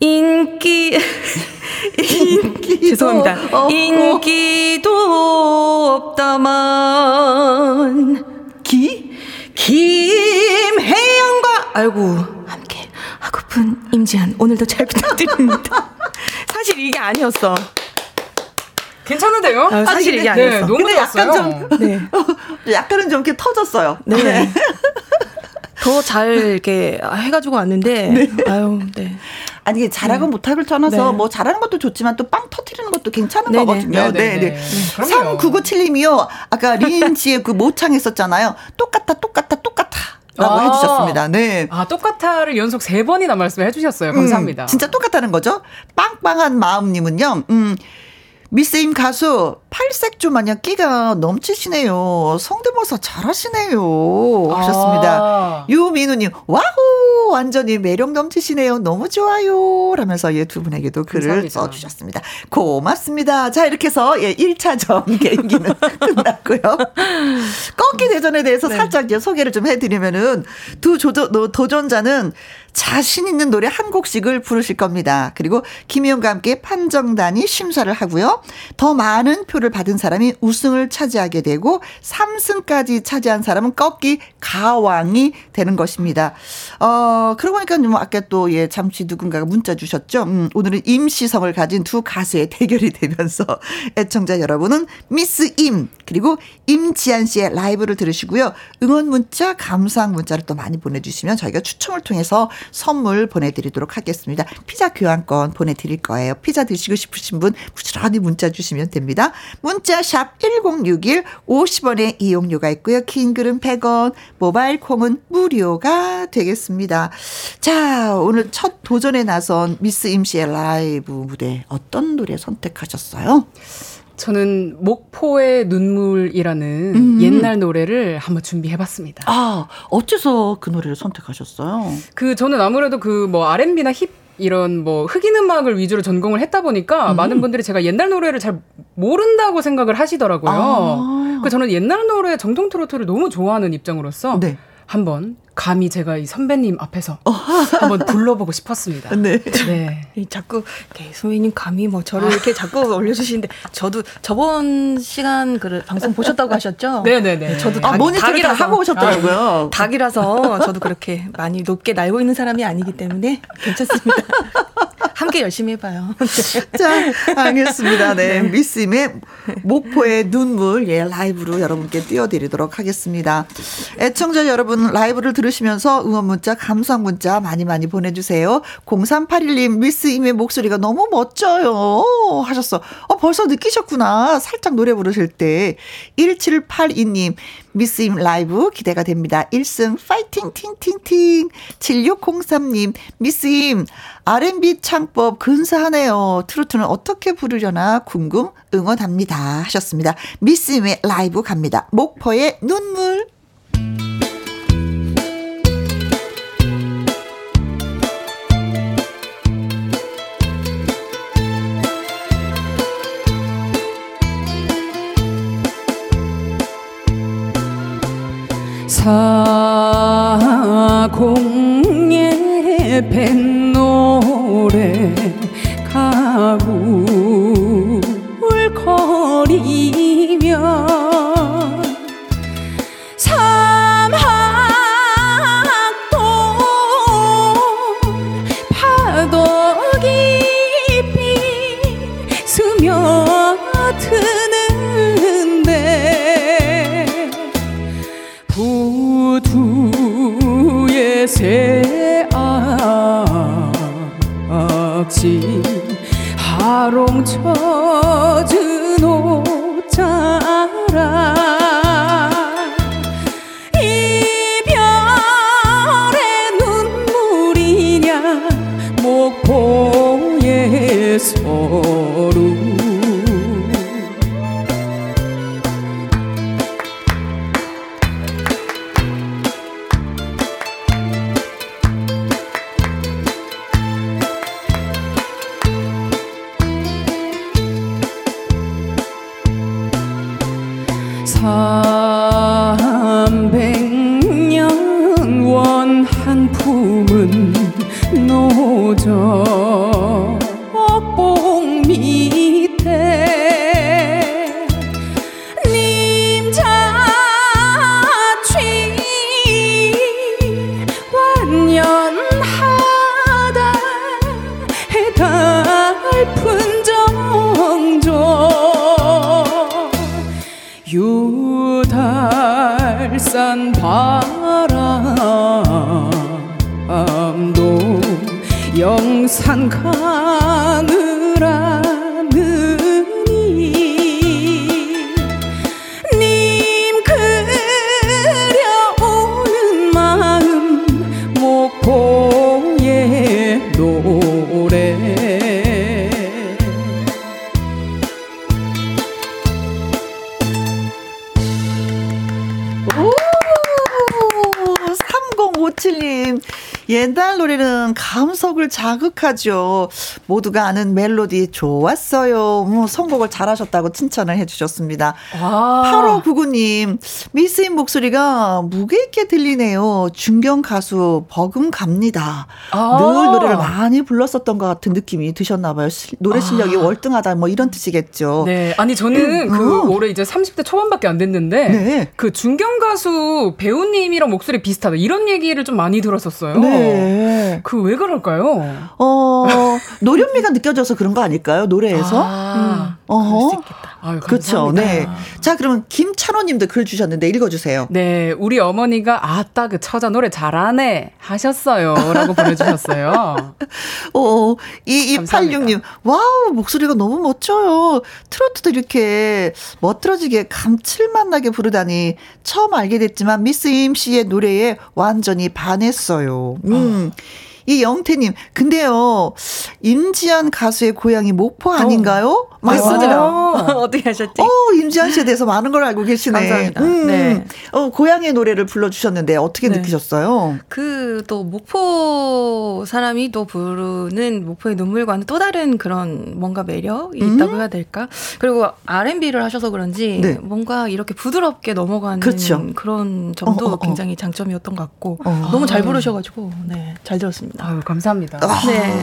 인기 인기 죄송합니다. 없고. 인기도 없다만 기 김혜영과 아이고 함께 하고픈 임지한 오늘도 잘 부탁드립니다. 사실 이게 아니었어. 괜찮은데요? 아, 사실 이게 아니었어. 네, 너무 근데 약간 좀 네. 약간은 좀 이렇게 터졌어요. 네. 네. 더잘 이렇게 해가지고 왔는데 네. 아유 네. 아니 이게 잘하고 네. 못하고를 떠나서 네. 뭐 잘하는 것도 좋지만 또 빵 터트리는 것도 괜찮은 네네. 거거든요. 네, 네. 3997님이요. 아까 리인 씨의 그 모창 했었잖아요. 똑같아, 똑같아, 똑같아. 라고 아~ 해주셨습니다. 네. 아, 똑같아를 연속 세 번이나 말씀해 주셨어요. 감사합니다. 음, 진짜 똑같다는 거죠? 빵빵한 마음님은요, 음, 미스임 가수 팔색조 마냥 끼가 넘치시네요. 성대모사 잘하시네요. 하셨습니다. 아. 유민우님 와우 완전히 매력 넘치시네요. 너무 좋아요. 라면서 예, 두 분에게도 글을 감사합니다. 써주셨습니다. 고맙습니다. 자 이렇게 해서 예, 1차전 개인기는 끝났고요. 꺾기 대전에 대해서 네. 살짝 소개를 좀 해드리면은 두 조조, 도전자는 자신 있는 노래 한 곡씩을 부르실 겁니다. 그리고 김희영과 함께 판정단이 심사를 하고요. 더 많은 표를 받은 사람이 우승을 차지하게 되고 3승까지 차지한 사람은 꺾기 가왕이 되는 것입니다. 어, 그러고 보니까 뭐 아까 또 예, 잠시 누군가가 문자 주셨죠. 음, 오늘은 임시성을 가진 두 가수의 대결이 되면서 애청자 여러분은 미스 임 그리고 임지한 씨의 라이브를 들으시고요. 응원 문자, 감사한 문자를 또 많이 보내 주시면 저희가 추첨을 통해서 선물 보내 드리도록 하겠습니다. 피자 교환권 보내 드릴 거예요. 피자 드시고 싶으신 분 부지런히 문자 주시면 됩니다. 문자 샵 1061, 50원의 이용료가 있고요. 긴 글은 100원, 모바일 콩은 무료가 되겠습니다. 자, 오늘 첫 도전에 나선 미스 임씨의 라이브 무대 어떤 노래 선택하셨어요? 저는 목포의 눈물이라는 음. 옛날 노래를 한번 준비해봤습니다. 아, 어째서 그 노래를 선택하셨어요? 그 저는 아무래도 그 뭐 R&B나 힙 이런 뭐 흑인 음악을 위주로 전공을 했다 보니까 음. 많은 분들이 제가 옛날 노래를 잘 모른다고 생각을 하시더라고요. 아. 그 저는 옛날 노래 정통 트로트를 너무 좋아하는 입장으로서 네. 한번 감히 제가 이 선배님 앞에서 어. 한번 불러보고 싶었습니다. 네. 네. 자꾸 소희님 감히 뭐 저를 이렇게 자꾸 올려주시는데 저도 저번 시간 그 방송 보셨다고 하셨죠? 네네네. 네. 저도 닭, 아, 모니터를 다 하고 오셨더라고요. 아, 닭이라서 저도 그렇게 많이 높게 날고 있는 사람이 아니기 때문에 괜찮습니다. 함께 열심히 해봐요. 자, 알겠습니다. 네. 네. 미스임의 목포의 눈물, 예, 라이브로 여러분께 띄워드리도록 하겠습니다. 애청자 여러분, 라이브를 들으 시면서 응원 문자, 감상 문자 많이 많이 보내주세요. 0381님, 미스 임의 목소리가 너무 멋져요. 하셨어. 어, 벌써 느끼셨구나. 살짝 노래 부르실 때. 1782님, 미스 임 라이브 기대가 됩니다. 1승 파이팅 팅팅팅 7603님 미스 임 R&B 창법 근사하네요. 트로트는 어떻게 부르려나 궁금 응원합니다 하셨습니다. 미스 임의 라이브 갑니다. 목포의 눈물 사공예 뱃노래 가울거리며 노래는 감성을 자극하죠. 모두가 아는 멜로디 좋았어요. 음, 선곡을 잘하셨다고 칭찬을 해주셨습니다. 8599님, 미스인 목소리가 무게 있게 들리네요. 중견 가수 버금 갑니다. 아. 늘 노래를 많이 불렀었던 것 같은 느낌이 드셨나봐요. 노래 실력이 아. 월등하다 뭐 이런 뜻이겠죠. 네. 아니 저는 음, 그 어. 올해 이제 30대 초반밖에 안 됐는데 네. 그 중견 가수 배우님이랑 목소리 비슷하다 이런 얘기를 좀 많이 들었었어요. 네. 그왜 그럴까요? 어 노련미가 느껴져서 그런 거 아닐까요? 노래에서. 아, 음. 어. 아유, 그렇죠. 네. 자, 그러면 김찬호 님도 글 주셨는데 읽어 주세요. 네, 우리 어머니가 아따 그 처자 노래 잘하네 하셨어요라고 보내 주셨어요. 오, 2286 님, 와우 목소리가 너무 멋져요. 트로트도 이렇게 멋들어지게 감칠맛 나게 부르다니 처음 알게 됐지만 미스 임 씨의 노래에 완전히 반했어요. 음. 어. 이 영태님, 근데요, 임지한 가수의 고향이 목포 아닌가요? 어. 맞습니다. 어떻게 하셨지? 어, 임지한 씨에 대해서 많은 걸 알고 계시네. 감사합니다. 음, 네. 어, 고향의 노래를 불러주셨는데 어떻게 네. 느끼셨어요? 그 또 목포 사람이 또 부르는 목포의 눈물과는 또 다른 그런 뭔가 매력이 음? 있다고 해야 될까? 그리고 R&B를 하셔서 그런지 네. 뭔가 이렇게 부드럽게 넘어가는 그렇죠. 그런 점도 어, 어, 어. 굉장히 장점이었던 것 같고 어. 너무 잘 부르셔가지고 네, 잘 들었습니다. 아유, 감사합니다. 아, 네.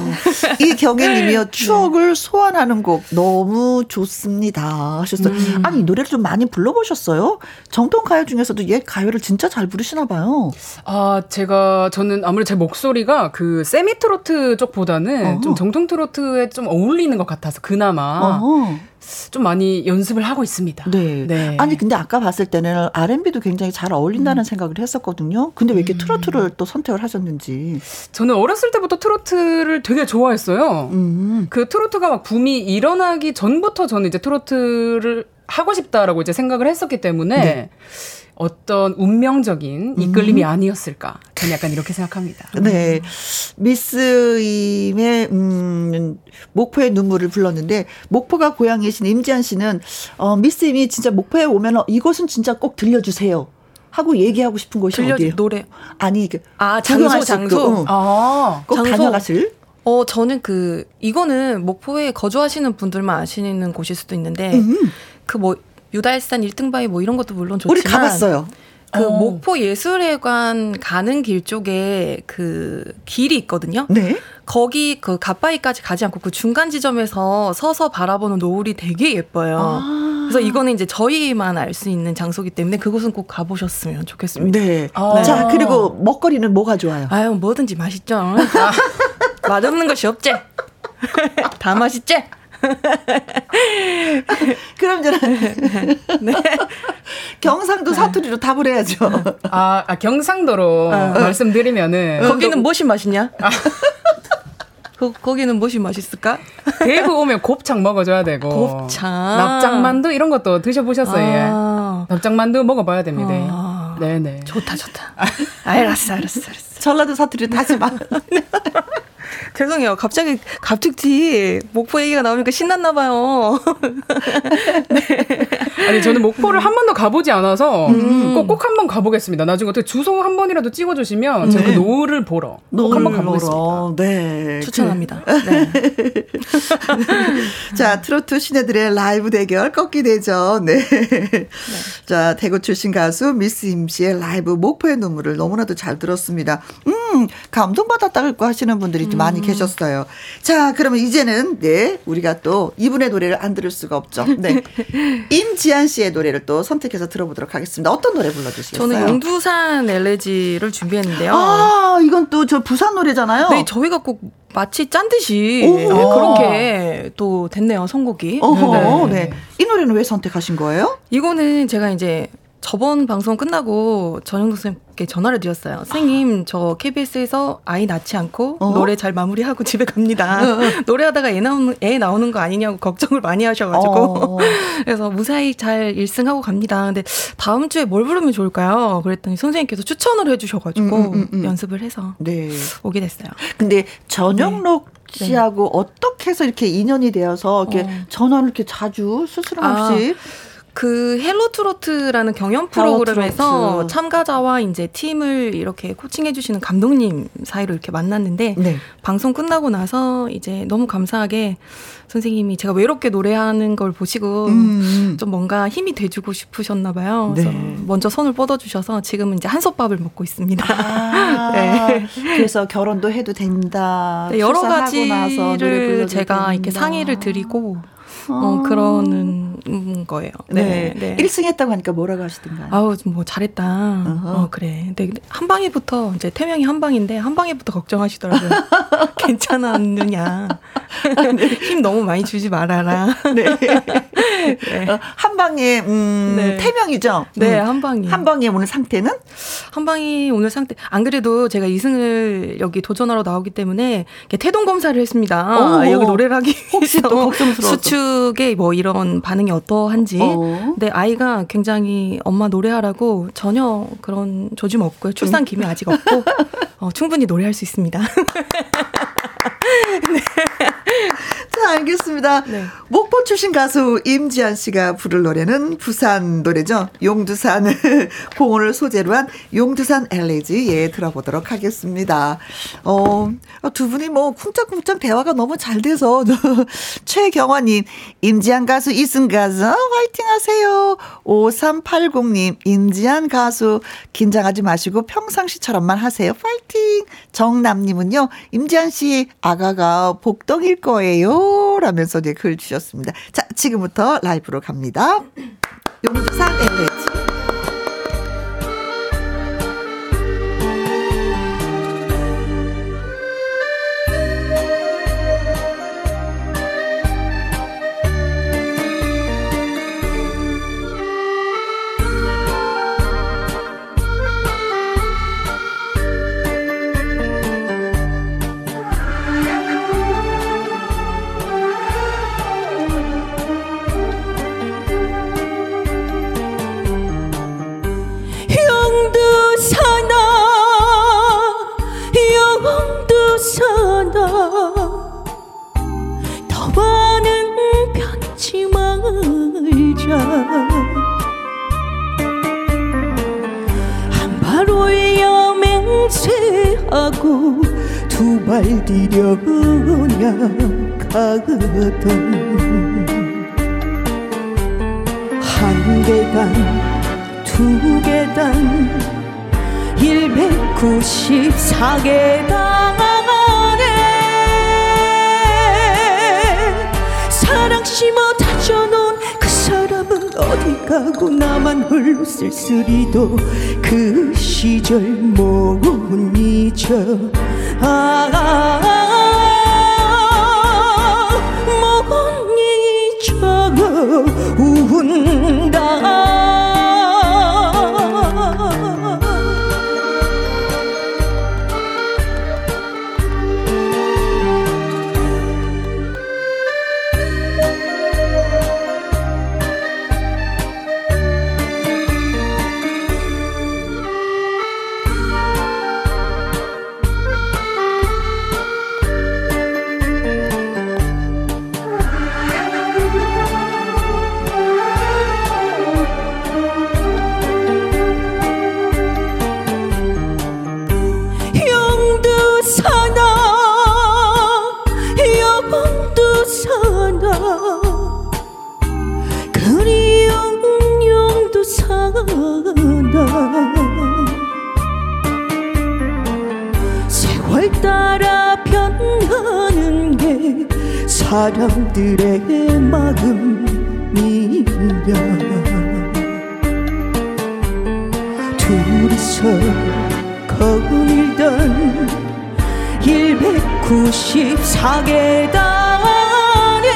이 경혜님이요 추억을 네. 소환하는 곡 너무 좋습니다 하셨어요. 음. 아니 이 노래를 좀 많이 불러보셨어요? 정통 가요 중에서도 옛 가요를 진짜 잘 부르시나 봐요. 아 제가 저는 아무래도 제 목소리가 그 세미 트로트 쪽보다는 어허. 좀 정통 트로트에 좀 어울리는 것 같아서 그나마. 어허. 좀 많이 연습을 하고 있습니다. 네. 네. 아니 근데 아까 봤을 때는 R&B도 굉장히 잘 어울린다는 음. 생각을 했었거든요. 근데 왜 이렇게 음. 트로트를 또 선택을 하셨는지. 저는 어렸을 때부터 트로트를 되게 좋아했어요. 음. 그 트로트가 막 붐이 일어나기 전부터 저는 이제 트로트를 하고 싶다라고 이제 생각을 했었기 때문에 네. 어떤 운명적인 이끌림이 음. 아니었을까. 저는 약간 이렇게 생각합니다. 네. 미스임의, 음, 목포의 눈물을 불렀는데, 목포가 고향이신 임지한 씨는, 어, 미스임이 진짜 목포에 오면 이것은 진짜 꼭 들려주세요. 하고 얘기하고 싶은 곳이 들려, 어디예요? 노래. 아니, 그, 아, 장소, 장소. 그, 응. 아, 꼭 장소. 다녀가실? 어, 저는 그, 이거는 목포에 거주하시는 분들만 아시는 곳일 수도 있는데, 음. 그뭐 유달산 1등 바위 뭐 이런 것도 물론 좋지만 우리 가봤어요. 그 어. 목포 예술회관 가는 길 쪽에 그 길이 있거든요. 네. 거기 그 갓바위까지 가지 않고 그 중간 지점에서 서서 바라보는 노을이 되게 예뻐요. 아. 그래서 이거는 이제 저희만 알 수 있는 장소기 때문에 그곳은 꼭 가보셨으면 좋겠습니다. 네. 아. 자 그리고 먹거리는 뭐가 좋아요? 아유 뭐든지 맛있죠. 아. 맛없는 것이 없지. 다 맛있지. 그럼 저는 네. 경상도 사투리로 답을 해야죠. 아, 아 경상도로 어. 말씀드리면은 거기는 무엇이 맛있냐? 아. 거, 거기는 무엇이 맛있을까? 대구 오면 곱창 먹어줘야 되고 곱창 납작만두 이런 것도 드셔보셨어요? 아. 납작만두 먹어봐야 됩니다. 아. 네네. 좋다 좋다. 알았어 알았어 알았어. 전라도 사투리 다시 말. 죄송해요. 갑자기 갑툭튀 목포 얘기가 나오니까 신났나 봐요. 네. 아니 저는 목포를 한 번도 가보지 않아서 음. 꼭꼭 한 번 가보겠습니다. 나중에 어떻게 주소 한 번이라도 찍어주시면 제가 그 네. 그 노을을 보러 꼭한번 가보겠습니다. 네, 추천합니다. 네. 자 트로트 신예들의 라이브 대결 꺾기 되죠. 네. 네. 자 대구 출신 가수 미스 임씨의 라이브 목포의 눈물을 너무나도 잘 들었습니다. 음 감동받았다고 하시는 분들이 음. 많이 계셨어요. 자, 그러면 이제는 네, 우리가 또 이분의 노래를 안 들을 수가 없죠. 네. 임지한 씨의 노래를 또 선택해서 들어보도록 하겠습니다. 어떤 노래 불러주시겠어요? 저는 용두산 엘레지를 준비했는데요. 아, 이건 또 저 부산 노래잖아요. 네, 저희가 꼭 마치 짠 듯이 네, 그렇게 또 됐네요 선곡이. 어허, 네. 네. 이 노래는 왜 선택하신 거예요? 이거는 제가 이제 저번 방송 끝나고 전영도 선생님께 전화를 드렸어요. 선생님, 저 KBS에서 아이 낳지 않고 어? 노래 잘 마무리하고 집에 갑니다. 노래하다가 애 나오는, 애 나오는 거 아니냐고 걱정을 많이 하셔가지고. 어. 그래서 무사히 잘 1승하고 갑니다. 근데 다음 주에 뭘 부르면 좋을까요? 그랬더니 선생님께서 추천을 해주셔가지고 음, 음, 음, 음. 연습을 해서 네. 오게 됐어요. 근데 전영록 네. 씨하고 네. 어떻게 해서 이렇게 인연이 되어서 이렇게 어. 전화를 이렇게 자주 스스럼 없이 아. 그 헬로 트로트라는 경연 프로그램에서 트로트. 참가자와 이제 팀을 이렇게 코칭해 주시는 감독님 사이로 이렇게 만났는데 네. 방송 끝나고 나서 이제 너무 감사하게 선생님이 제가 외롭게 노래하는 걸 보시고 음. 좀 뭔가 힘이 돼 주고 싶으셨나 봐요. 그래서 네. 먼저 손을 뻗어 주셔서 지금은 이제 한솥밥을 먹고 있습니다. 아, 네. 그래서 결혼도 해도 된다. 네, 여러 가지를 제가 된다. 이렇게 상의를 드리고 어, 그러는 거예요. 네. 네. 네. 1승 했다고 하니까 뭐라고 하시던가요? 아우, 뭐 잘했다. 어, 그래. 근데 한 방에부터 이제 태명이 한 방인데 한 방에부터 걱정하시더라고요. 괜찮았느냐. 네. 힘 너무 많이 주지 말아라. 네. 네. 어, 한 방에 음, 네. 태명이죠. 네, 음. 한 방이. 한 방에 오늘 상태는? 한 방이 오늘 상태. 안 그래도 제가 2승을 여기 도전하러 나오기 때문에 태동 검사를 했습니다. 오, 여기 노래를 하기 혹시 또 걱정스러워. 수축에 뭐 이런 반응이 어떠한지. 어. 근데 아이가 굉장히 엄마 노래하라고 전혀 그런 조짐 없고요. 출산 음. 기미 아직 없고 어, 충분히 노래할 수 있습니다. 네. 자, 알겠습니다. 네. 목포 출신 가수 임지한 씨가 부를 노래는 부산 노래죠. 용두산을 공원을 소재로 한 용두산 엘레지 예 들어보도록 하겠습니다. 어, 두 분이 뭐 쿵짝쿵짝 대화가 너무 잘 돼서 최경화님 임지한 가수 이승 가수 화이팅 하세요. 5380님 임지한 가수 긴장하지 마시고 평상시처럼만 하세요. 파이팅. 정남님은요 임지한 씨 아가가 복덩일 거예요. 라면서 이제 글 주셨습니다. 자, 지금부터 라이브로 갑니다. 용두산 엘레지. 그냥 가거든. 한 계단 두 계단 194계단 안에 사랑 심어 다져놓은 그 사람은 어디 가고 나만 홀로 쓸쓸히도 그 시절 못 잊어 아, 아, 아, 사람들의 마음이면 둘이서 거닐던 194계단에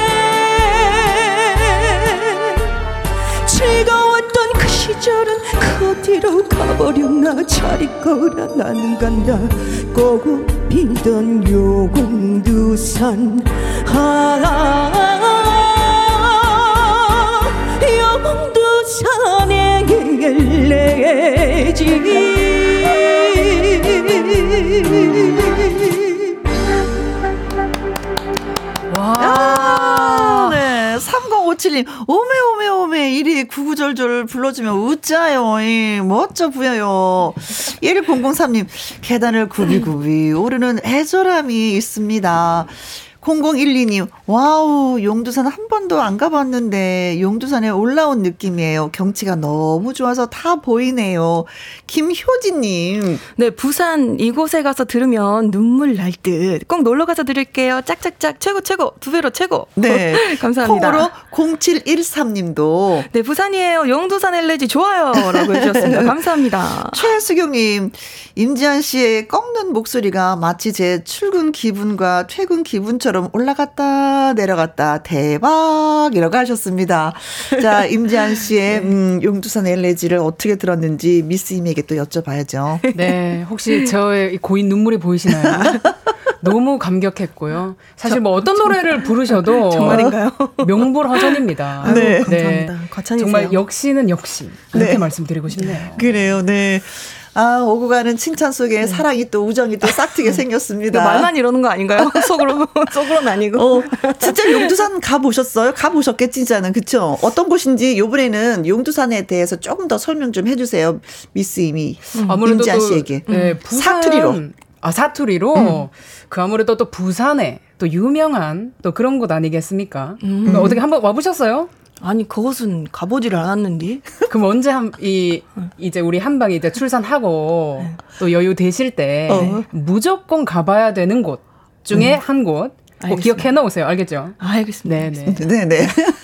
즐거웠던 그 시절은 그 어디로 가버렸나? 잘 있거라 나는 간다. 꼭 피던 요공두산 아, 네. 3057님, 오메, 오메, 오메 오메 이리 구구절절 불러주면 웃자요. 이 멋져 보여요. 1003님, 계단을 굽이굽이 오르는 애절함이 있습니다. 0012님, 와우, 용두산 한 번도 안 가봤는데, 용두산에 올라온 느낌이에요. 경치가 너무 좋아서 다 보이네요. 김효진님. 네, 부산 이곳에 가서 들으면 눈물 날 듯. 꼭 놀러 가서 들을게요. 짝짝짝, 최고, 최고. 두 배로 최고. 네. 감사합니다. 콩으로 0713님도. 네, 부산이에요. 용두산 엘레지 좋아요. 라고 해주셨습니다. 감사합니다. 최수경님, 임지한 씨의 꺾는 목소리가 마치 제 출근 기분과 퇴근 기분처럼 올라갔다 내려갔다 대박이라고 하셨습니다. 자, 임지한 씨의 음, 용두산 엘레지를 어떻게 들었는지 미스 임에게 또 여쭤봐야죠. 네, 혹시 저의 고인 눈물이 보이시나요? 너무 감격했고요. 사실 뭐 어떤 노래를 부르셔도 정말인가요? 명불허전입니다. 네. 감사합니다. 과찬이세요. 정말 역시는 역시 이렇게 네. 말씀드리고 싶네요. 그래요, 네. 아, 오고 가는 칭찬 속에 사랑이 또 우정이 또 싹트게 생겼습니다. 말만 이러는 거 아닌가요? 속으로, 속으로는 아니고. 어, 진짜 용두산 가보셨어요? 가보셨겠지, 진짜는. 그쵸? 어떤 곳인지 요번에는 용두산에 대해서 조금 더 설명 좀 해주세요. 미스 이미. 아무래도 임지한 또, 씨에게. 네, 부산, 사투리로. 아 사투리로 그 아무래도 또 부산에 또 유명한 또 그런 곳 아니겠습니까? 그러니까 어떻게 한번 와보셨어요? 아니, 그것은 가보지를 않았는데. 그럼 언제 한 이 이제 우리 한방에 이제 출산하고 또 여유 되실 때 어. 무조건 가봐야 되는 곳 중에 한곳 꼭. 기억해 놓으세요. 알겠죠? 아, 알겠습니다. 네네. 네네.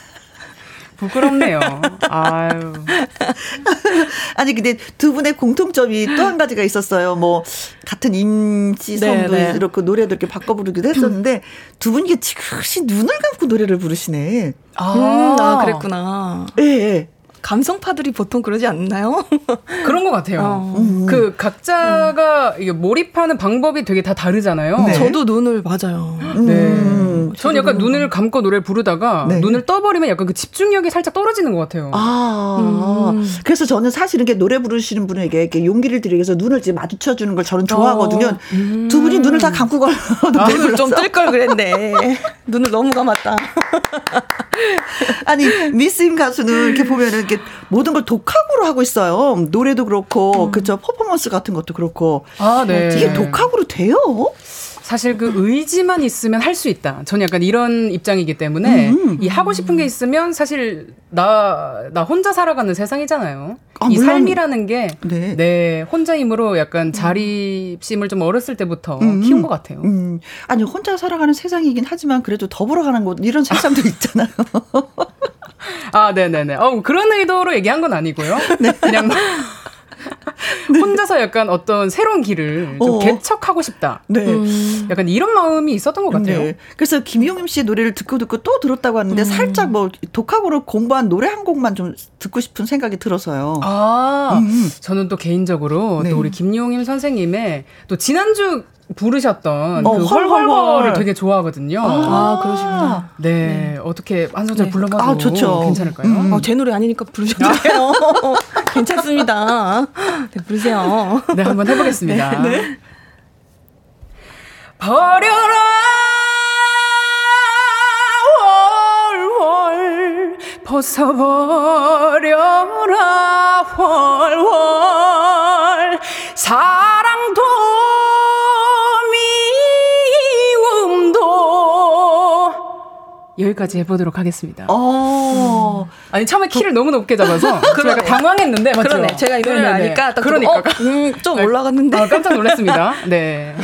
부끄럽네요. 아유. 아니, 근데 두 분의 공통점이 또 한 가지가 있었어요. 뭐, 같은 임시성도 네, 네. 이렇게 노래도 이렇게 바꿔 부르기도 했었는데, 두 분이 이게 지그시 눈을 감고 노래를 부르시네. 아, 음, 아, 그랬구나. 예, 예. 감성파들이 보통 그러지 않나요? 그런 것 같아요. 어. 그 각자가 이게 몰입하는 방법이 되게 다 다르잖아요. 네. 저도 눈을 맞아요. 네. 음. 전 약간 눈을 감고 노래를 부르다가 네. 눈을 떠버리면 약간 그 집중력이 살짝 떨어지는 것 같아요. 아, 음. 그래서 저는 사실 이렇게 노래 부르시는 분에게 이렇게 용기를 드리기 위해서 눈을 이제 마주쳐주는 걸 저는 좋아하거든요. 어, 음. 두 분이 눈을 다 감고 걸 노래 눈을 좀. 뜰 걸 그랬네. 눈을 너무 감았다. 아니 미스임 가수는 이렇게 보면은 이렇게 모든 걸 독학으로 하고 있어요. 노래도 그렇고 그죠 퍼포먼스 같은 것도 그렇고 아, 네. 이게 독학으로 돼요? 사실 그 의지만 있으면 할 수 있다. 저는 약간 이런 입장이기 때문에 음. 이 하고 싶은 게 있으면 사실 나, 나 혼자 살아가는 세상이잖아요. 아, 이 물론. 삶이라는 게 네. 네, 혼자 힘으로 약간 자립심을 좀 어렸을 때부터 음. 키운 것 같아요. 음, 아니 혼자 살아가는 세상이긴 하지만 그래도 더불어 가는 곳 이런 세상도 있잖아요. 아, 네네네. 어, 그런 의도로 얘기한 건 아니고요. 네. 그냥 혼자서 약간 어떤 새로운 길을 좀 어. 개척하고 싶다. 네. 음. 약간 이런 마음이 있었던 것 같아요. 네. 그래서 김용임 씨의 노래를 듣고 듣고 또 들었다고 하는데 살짝 뭐 독학으로 공부한 노래 한 곡만 좀 듣고 싶은 생각이 들어서요. 아, 음. 저는 또 개인적으로 네. 또 우리 김용임 선생님의 또 지난주 부르셨던 어, 그 헐헐헐. 헐헐헐을 되게 좋아하거든요. 아, 그러시구나. 네, 어떻게 한 소절 네. 불러봐도 아, 좋죠. 괜찮을까요? 음. 어, 제 노래 아니니까 부르셔도 돼요. 괜찮습니다. 네, 부르세요. 네, 한번 해보겠습니다. 네. 버려라 월월 벗어버려라 월월 사 여기까지 해보도록 하겠습니다. 어. 아니 처음에 키를 너무 높게 잡아서 제가 당황했는데 맞죠? 그러네. 제가 이 노래를 네네네. 아니까 딱 그러니까 어, 음, 좀 올라갔는데. 아, 깜짝 놀랐습니다. 네.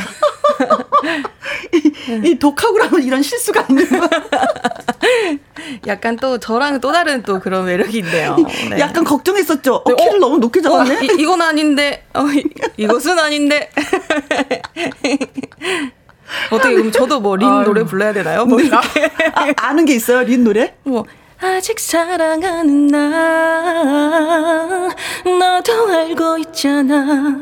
이 독학으로 하면 이런 실수가 있는 거야. 약간 또 저랑 또 다른 또 그런 매력이 있네요. 네. 약간 걱정했었죠. 어, 네, 키를 어? 너무 높게 어, 잡았네. 이, 이건 아닌데, 어, 이, 이것은 아닌데. 어떻게 그럼 저도 뭐 린. 노래 불러야 되나요? 뭐 이렇게. 아, 아는 게 있어요, 린 노래? 뭐 아직 사랑하는 나 너도 알고 있잖아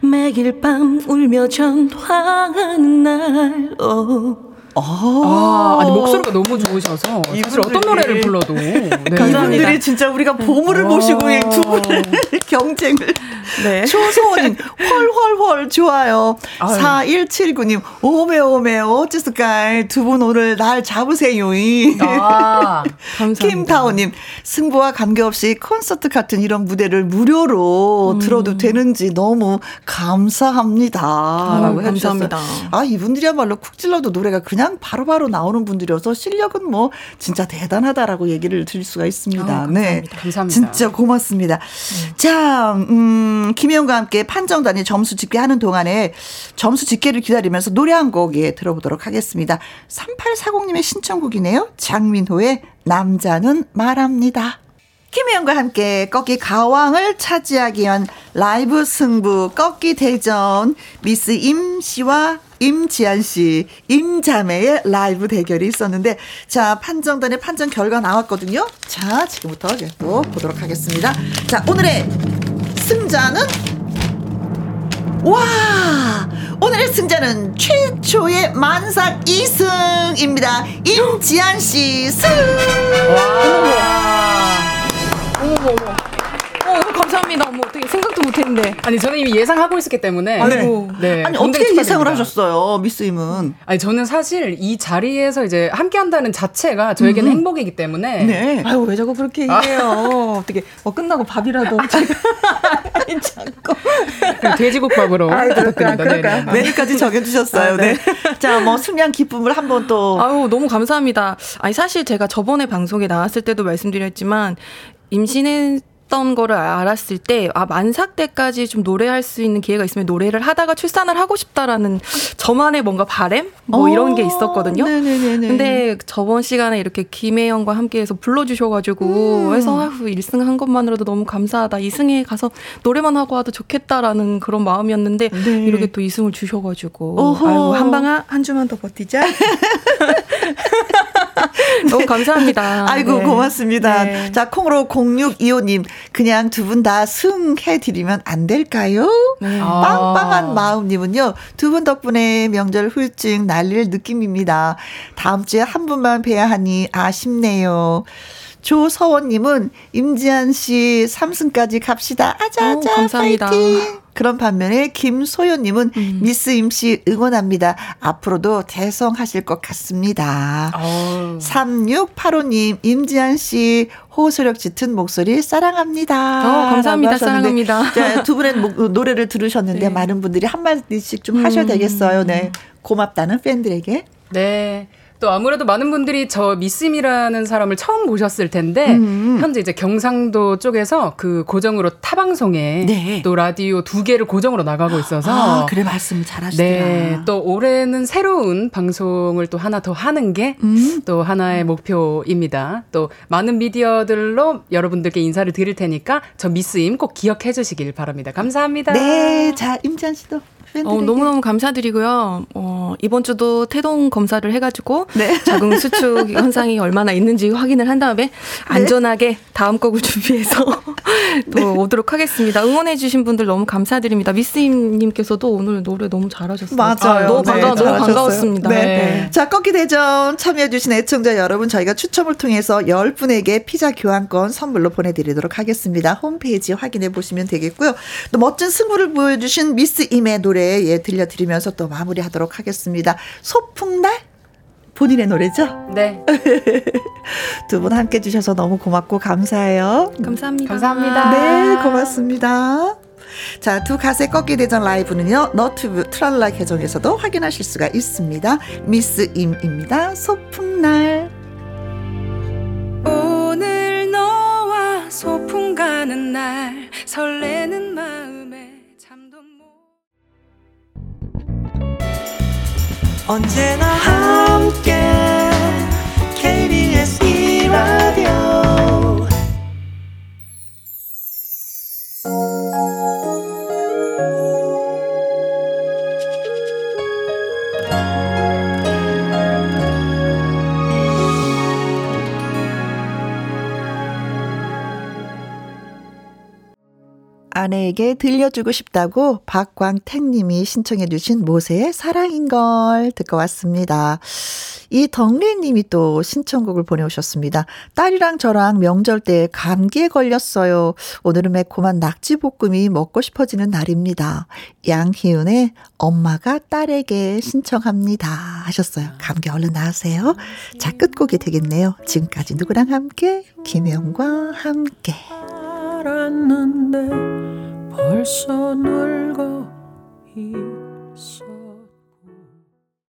매일 밤 울며 전화하는 날 어. 아, 아니 목소리가 너무 좋으셔서 사실 어떤 노래를 불러도 네. 이분들이 진짜 우리가 보물을 모시고 이두 이렇게 경쟁을. 네. 조소원님, 헐헐헐, 좋아요. 아유. 4179님, 오메, 오메, 어째서까. 두분 오늘 날 잡으세요. 아, 감사합니다. 김타오님, 승부와 관계없이 콘서트 같은 이런 무대를 무료로 음. 들어도 되는지 너무 감사합니다. 음, 라고 감사합니다. 아, 이분들이야말로 쿡 찔러도 노래가 그냥 바로바로 바로 나오는 분들이어서 실력은 뭐 진짜 대단하다라고 얘기를 드릴 수가 있습니다. 아, 감사합니다. 네. 감사합니다. 진짜 고맙습니다. 음. 자, 음, 김혜영과 함께 판정단이 점수 집계하는 동안에 점수 집계를 기다리면서 노래 한 곡 예, 들어보도록 하겠습니다. 3840님의 신청곡이네요. 장민호의 남자는 말합니다. 김혜영과 함께 꺾기 가왕을 차지하기 위한 라이브 승부 꺾기 대전 미스 임 씨와 임지한 씨, 임자매의 라이브 대결이 있었는데, 자, 판정단의 판정 결과 나왔거든요. 자, 지금부터 이제 또 보도록 하겠습니다. 자, 오늘의 승자는, 와! 오늘의 승자는 최초의 만삭 2승입니다. 임지한 씨 승! 와! 어머, 어머. 어, 감사합니다. 뭐 어떻게 생각도 못했는데. 아니 저는 이미 예상하고 있었기 때문에. 아이고. 네. 네. 아니 어떻게 예상을 하셨어요, 미스임은? 아니 저는 사실 이 자리에서 이제 함께한다는 자체가 저에게는 음. 행복이기 때문에. 네. 아유 왜 자꾸 그렇게 얘기해요? 아. 어떻게 뭐 끝나고 밥이라도 자꾸. 돼지국밥으로. 아, 그럴까, 그럴까. 네. 메뉴까지 정해주셨어요. 아, 네. 네. 자, 뭐 순양 기쁨을 한번 또. 아유 너무 감사합니다. 아니 사실 제가 저번에 방송에 나왔을 때도 말씀드렸지만 임신은 했던 거를 알았을 때, 아, 만삭 때까지 좀 노래할 수 있는 기회가 있으면 노래를 하다가 출산을 하고 싶다라는 저만의 뭔가 바램? 뭐 이런 게 있었거든요. 네네네네. 근데 저번 시간에 이렇게 김혜영과 함께 해서 불러주셔가지고, 음. 해서 아유, 1승 한 것만으로도 너무 감사하다. 2승에 가서 노래만 하고 와도 좋겠다라는 그런 마음이었는데, 네. 이렇게 또 2승을 주셔가지고, 어허. 아유, 한 방, 한 주만 더 버티자. 너무 감사합니다. 아이고, 네. 고맙습니다. 네. 자, 콩으로 0625님, 그냥 두 분 다 승해드리면 안 될까요? 네. 빵빵한 아. 마음님은요, 두 분 덕분에 명절 후유증 날릴 느낌입니다. 다음 주에 한 분만 뵈야 하니 아쉽네요. 조서원님은 임지한 씨 3승까지 갑시다. 아자아자. 오, 감사합니다. 파이팅. 그런 반면에 김소연님은 음. 미스 임씨 응원합니다. 앞으로도 대성하실 것 같습니다. 어. 3685님, 임지한 씨 호소력 짙은 목소리 사랑합니다. 어, 감사합니다. 사랑합니다. 자, 두 분의 목, 노래를 들으셨는데 네. 많은 분들이 한마디씩 좀 음. 하셔야 되겠어요. 네. 고맙다는 팬들에게. 네. 또 아무래도 많은 분들이 저 미스임이라는 사람을 처음 보셨을 텐데 음. 현재 이제 경상도 쪽에서 그 고정으로 타방송에 네. 또 라디오 두 개를 고정으로 나가고 있어서 아, 그래 말씀 잘하시더라. 네, 또 올해는 새로운 방송을 또 하나 더 하는 게또 음. 하나의 목표입니다. 또 많은 미디어들로 여러분들께 인사를 드릴 테니까 저 미스임 꼭 기억해 주시길 바랍니다. 감사합니다. 네, 자 임지한 씨도 어, 너무너무 감사드리고요. 어, 이번 주도 태동 검사를 해가지고 네. 자궁 수축 현상이 얼마나 있는지 확인을 한 다음에 네. 안전하게 다음 곡을 준비해서 또 네. 오도록 하겠습니다. 응원해주신 분들 너무 감사드립니다. 미스임님께서도 오늘 노래 너무 잘하셨어요. 맞아요. 아, 너무, 반가, 네, 너무 반가웠습니다. 네. 네. 자, 꺾기 대전 참여해주신 애청자 여러분 저희가 추첨을 통해서 10분에게 피자 교환권 선물로 보내드리도록 하겠습니다. 홈페이지 확인해 보시면 되겠고요. 또 멋진 승부를 보여주신 미스 임의 노래 노래 예 들려드리면서 또 마무리하도록 하겠습니다. 소풍날 본인의 노래죠? 네. 두 분 함께 주셔서 너무 고맙고 감사해요. 감사합니다. 감사합니다. 네, 고맙습니다. 자, 두 가세 꺾기 대전 라이브는요, 너튜브 트랄라 계정에서도 확인하실 수가 있습니다. 미스 임입니다. 소풍날. 오늘 너와 소풍 가는 날 설레는 마음 언제나 함께 KBS 이라 아내에게 들려주고 싶다고 박광택 님이 신청해 주신 모세의 사랑인걸 듣고 왔습니다. 이 덕리 님이 또 신청곡을 보내오셨습니다. 딸이랑 저랑 명절 때 감기에 걸렸어요. 오늘은 매콤한 낙지볶음이 먹고 싶어지는 날입니다. 양희은의 엄마가 딸에게 신청합니다. 하셨어요. 감기 얼른 나으세요. 자, 끝곡이 되겠네요. 지금까지 누구랑 함께? 김혜영과 함께. 알았는데 벌써 늙어